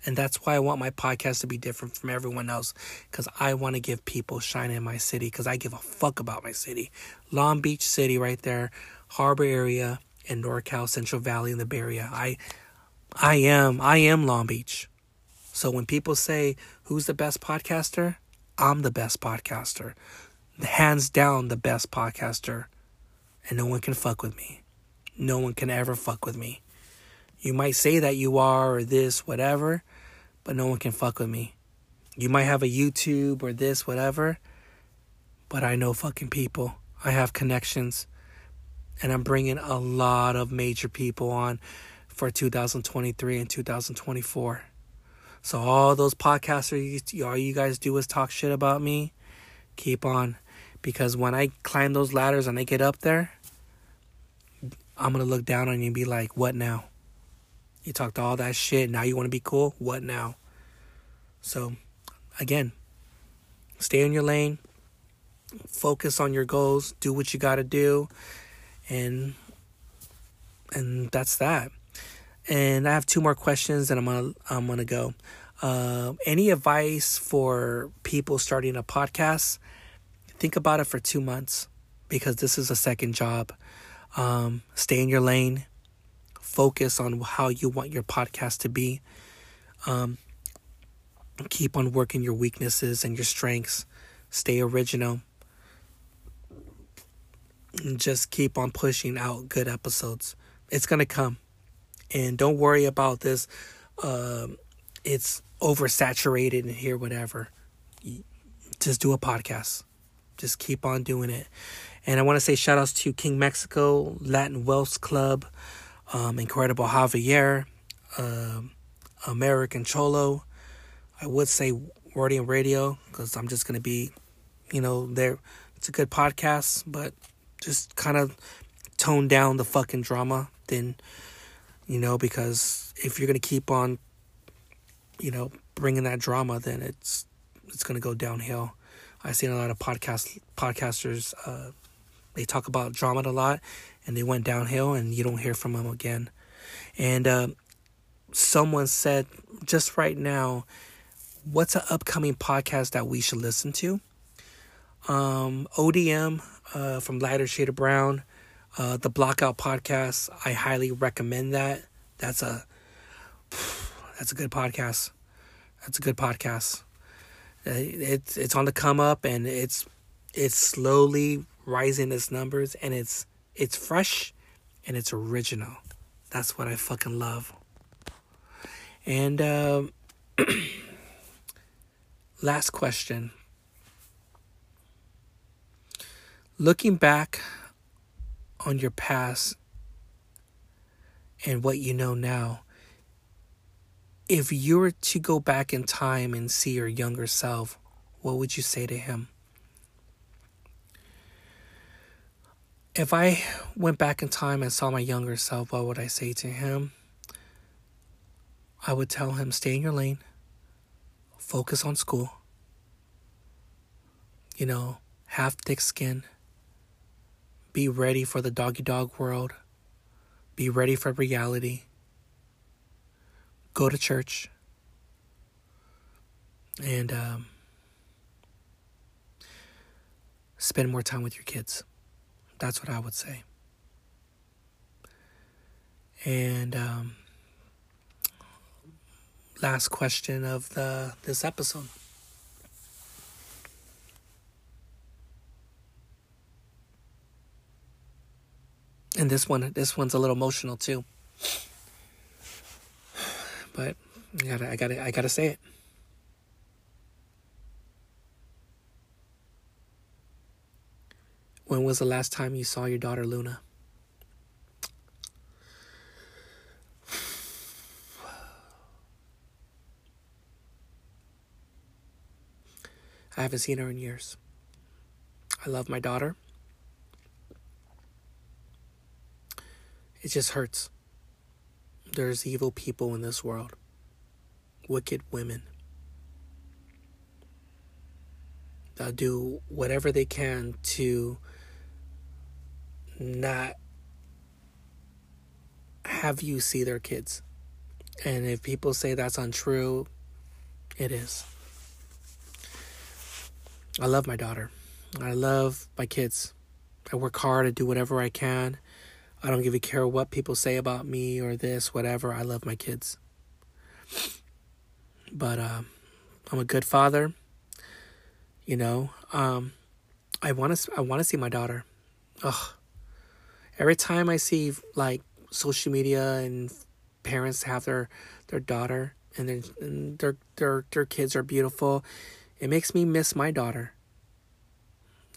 And that's why I want my podcast to be different from everyone else because I want to give people shine in my city because I give a fuck about my city. Long Beach City, right there, Harbor area, and NorCal, Central Valley, in the Bay Area. I I am. I am Long Beach. So when people say, who's the best podcaster? I'm the best podcaster. Hands down, the best podcaster. And no one can fuck with me. No one can ever fuck with me. You might say that you are or this, whatever, but no one can fuck with me. You might have a YouTube or this, whatever, but I know fucking people. I have connections. And I'm bringing a lot of major people on for 2023 and 2024. So all those podcasters, all you guys do is talk shit about me. Keep on, because when I climb those ladders and I get up there, I'm gonna look down on you and be like, "What now? You talked all that shit. Now you want to be cool? What now?" So, again, stay in your lane. Focus on your goals. Do what you got to do, and and that's that. And I have two more questions, and I'm gonna I'm gonna go. Uh, any advice for people starting a podcast? Think about it for two months because this is a second job. Um, stay in your lane. Focus on how you want your podcast to be. Um, keep on working your weaknesses and your strengths. Stay original. And just keep on pushing out good episodes. It's going to come. And don't worry about this. Um, it's oversaturated in here, whatever. Just do a podcast. Just keep on doing it. And I want to say shout outs to King Mexico, Latin Wells Club, um, Incredible Javier, um, American Cholo. I would say Wordian Radio because I'm just going to be, you know, there. It's a good podcast, but just kind of tone down the fucking drama. Then, you know, because if you're going to keep on, you know, bringing that drama, then it's it's going to go downhill. I've seen a lot of podcast podcasters. Uh, they talk about drama a lot, and they went downhill, and you don't hear from them again. And uh, someone said just right now, what's an upcoming podcast that we should listen to? Um, ODM uh, from Lighter Shade of Brown, uh, the Blockout podcast. I highly recommend that. That's a that's a good podcast. That's a good podcast. Uh, it's it's on the come up and it's it's slowly rising its numbers and it's it's fresh and it's original. That's what I fucking love. And um, last question. Looking back on your past and what you know now, if you were to go back in time and see your younger self, what would you say to him? If I went back in time and saw my younger self, what would I say to him? I would tell him stay in your lane, focus on school, you know, have thick skin, be ready for the doggy dog world, be ready for reality go to church and um, spend more time with your kids. That's what I would say. And um, last question of the this episode. And this one, this one's a little emotional too but I gotta, I gotta, I gotta say it. When was the last time you saw your daughter Luna? I haven't seen her in years. I love my daughter. It just hurts. There's evil people in this world, wicked women that do whatever they can to not have you see their kids. And if people say that's untrue, it is. I love my daughter. I love my kids. I work hard. I do whatever I can. I don't give a care what people say about me or this, whatever. I love my kids. But uh, I'm a good father. You know, um, I want to. I want to see my daughter. Ugh. Every time I see like social media and parents have their their daughter and, their and their their their kids are beautiful, it makes me miss my daughter.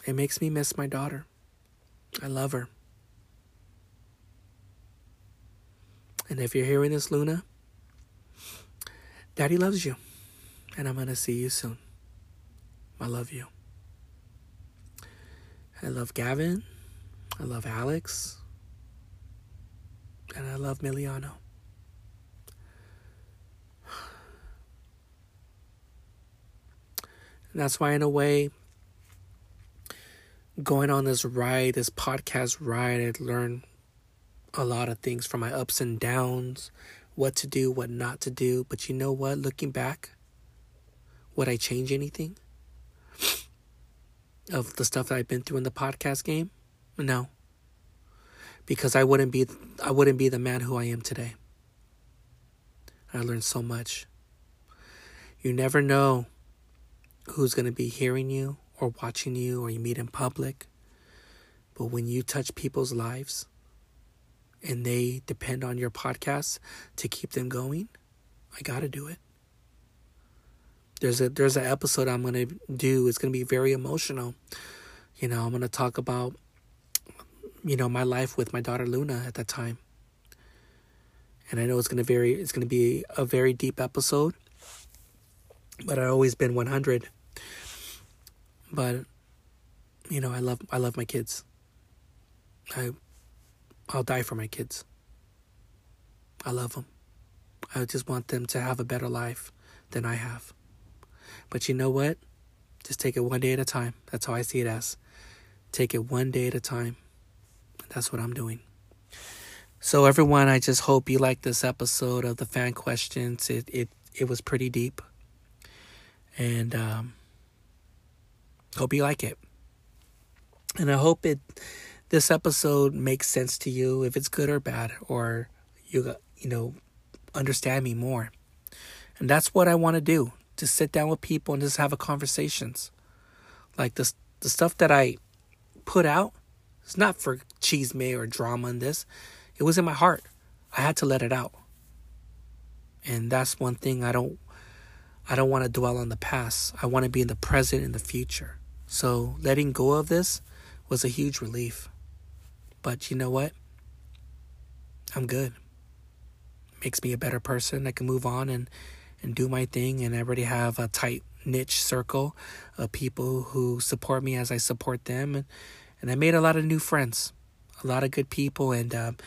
It makes me miss my daughter. I love her. And if you're hearing this, Luna, Daddy loves you. And I'm going to see you soon. I love you. I love Gavin. I love Alex. And I love Miliano. And that's why, in a way, going on this ride, this podcast ride, I learned a lot of things from my ups and downs what to do, what not to do. But you know what? Looking back, would I change anything of the stuff that I've been through in the podcast game? No. Because I wouldn't be I wouldn't be the man who I am today. I learned so much. You never know who's going to be hearing you or watching you or you meet in public. But when you touch people's lives and they depend on your podcast to keep them going, I got to do it. There's a there's an episode I'm going to do. It's going to be very emotional. You know, I'm going to talk about you know, my life with my daughter Luna at that time. And I know it's going to very it's going to be a very deep episode. But I've always been 100. But you know, I love I love my kids. I I'll die for my kids. I love them. I just want them to have a better life than I have. But you know what? Just take it one day at a time. That's how I see it as. Take it one day at a time. That's what I'm doing. So everyone, I just hope you like this episode of the fan questions. It it it was pretty deep. And um hope you like it. And I hope it this episode makes sense to you if it's good or bad or you you know understand me more. And that's what I want to do. To sit down with people and just have a conversations. Like the the stuff that I put out, it's not for cheese may or drama in this. It was in my heart. I had to let it out. And that's one thing I don't I don't want to dwell on the past. I want to be in the present and the future. So letting go of this was a huge relief. But you know what? I'm good. Makes me a better person. I can move on and, and do my thing. And I already have a tight niche circle of people who support me as I support them. And, and I made a lot of new friends, a lot of good people. And um,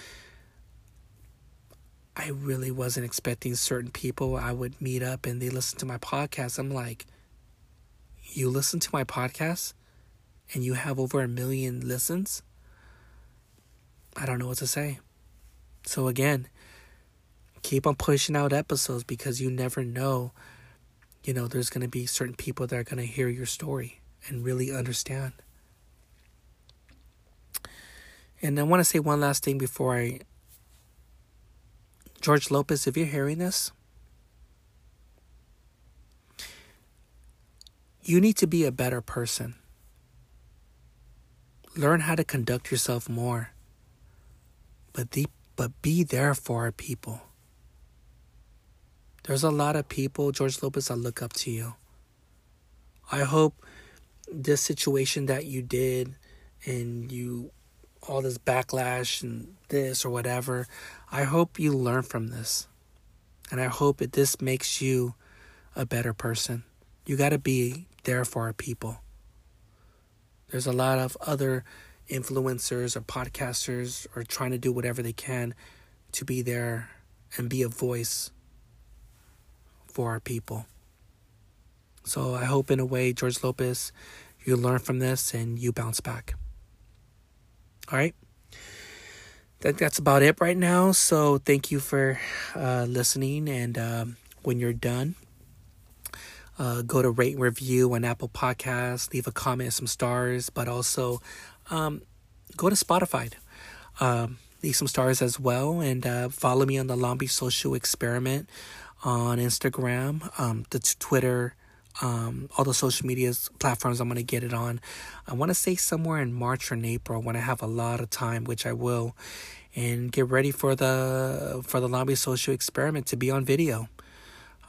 I really wasn't expecting certain people I would meet up and they listen to my podcast. I'm like, you listen to my podcast and you have over a million listens? I don't know what to say. So again, keep on pushing out episodes because you never know, you know, there's going to be certain people that are going to hear your story and really understand. And I want to say one last thing before I George Lopez, if you're hearing this, you need to be a better person. Learn how to conduct yourself more but the, but be there for our people. There's a lot of people, George Lopez, I look up to you. I hope this situation that you did and you all this backlash and this or whatever, I hope you learn from this. And I hope that this makes you a better person. You got to be there for our people. There's a lot of other influencers or podcasters are trying to do whatever they can to be there and be a voice for our people. So I hope, in a way, George Lopez, you learn from this and you bounce back. All right. That's about it right now. So thank you for uh, listening. And um, when you're done, uh, go to rate and review on Apple Podcasts, leave a comment, some stars, but also um, go to Spotify. Um, leave some stars as well, and uh, follow me on the Beach Social Experiment on Instagram, um, the t- Twitter, um, all the social media platforms. I'm gonna get it on. I want to say somewhere in March or in April when I have a lot of time, which I will, and get ready for the for the Long Social Experiment to be on video.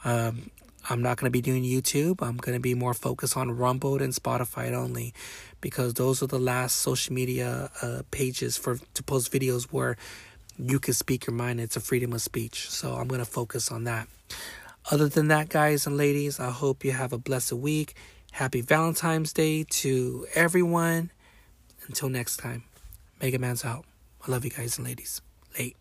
Um, I'm not going to be doing YouTube. I'm going to be more focused on Rumble and Spotify only because those are the last social media uh, pages for to post videos where you can speak your mind. It's a freedom of speech. So I'm going to focus on that. Other than that, guys and ladies, I hope you have a blessed week. Happy Valentine's Day to everyone. Until next time, Mega Man's out. I love you guys and ladies. Late.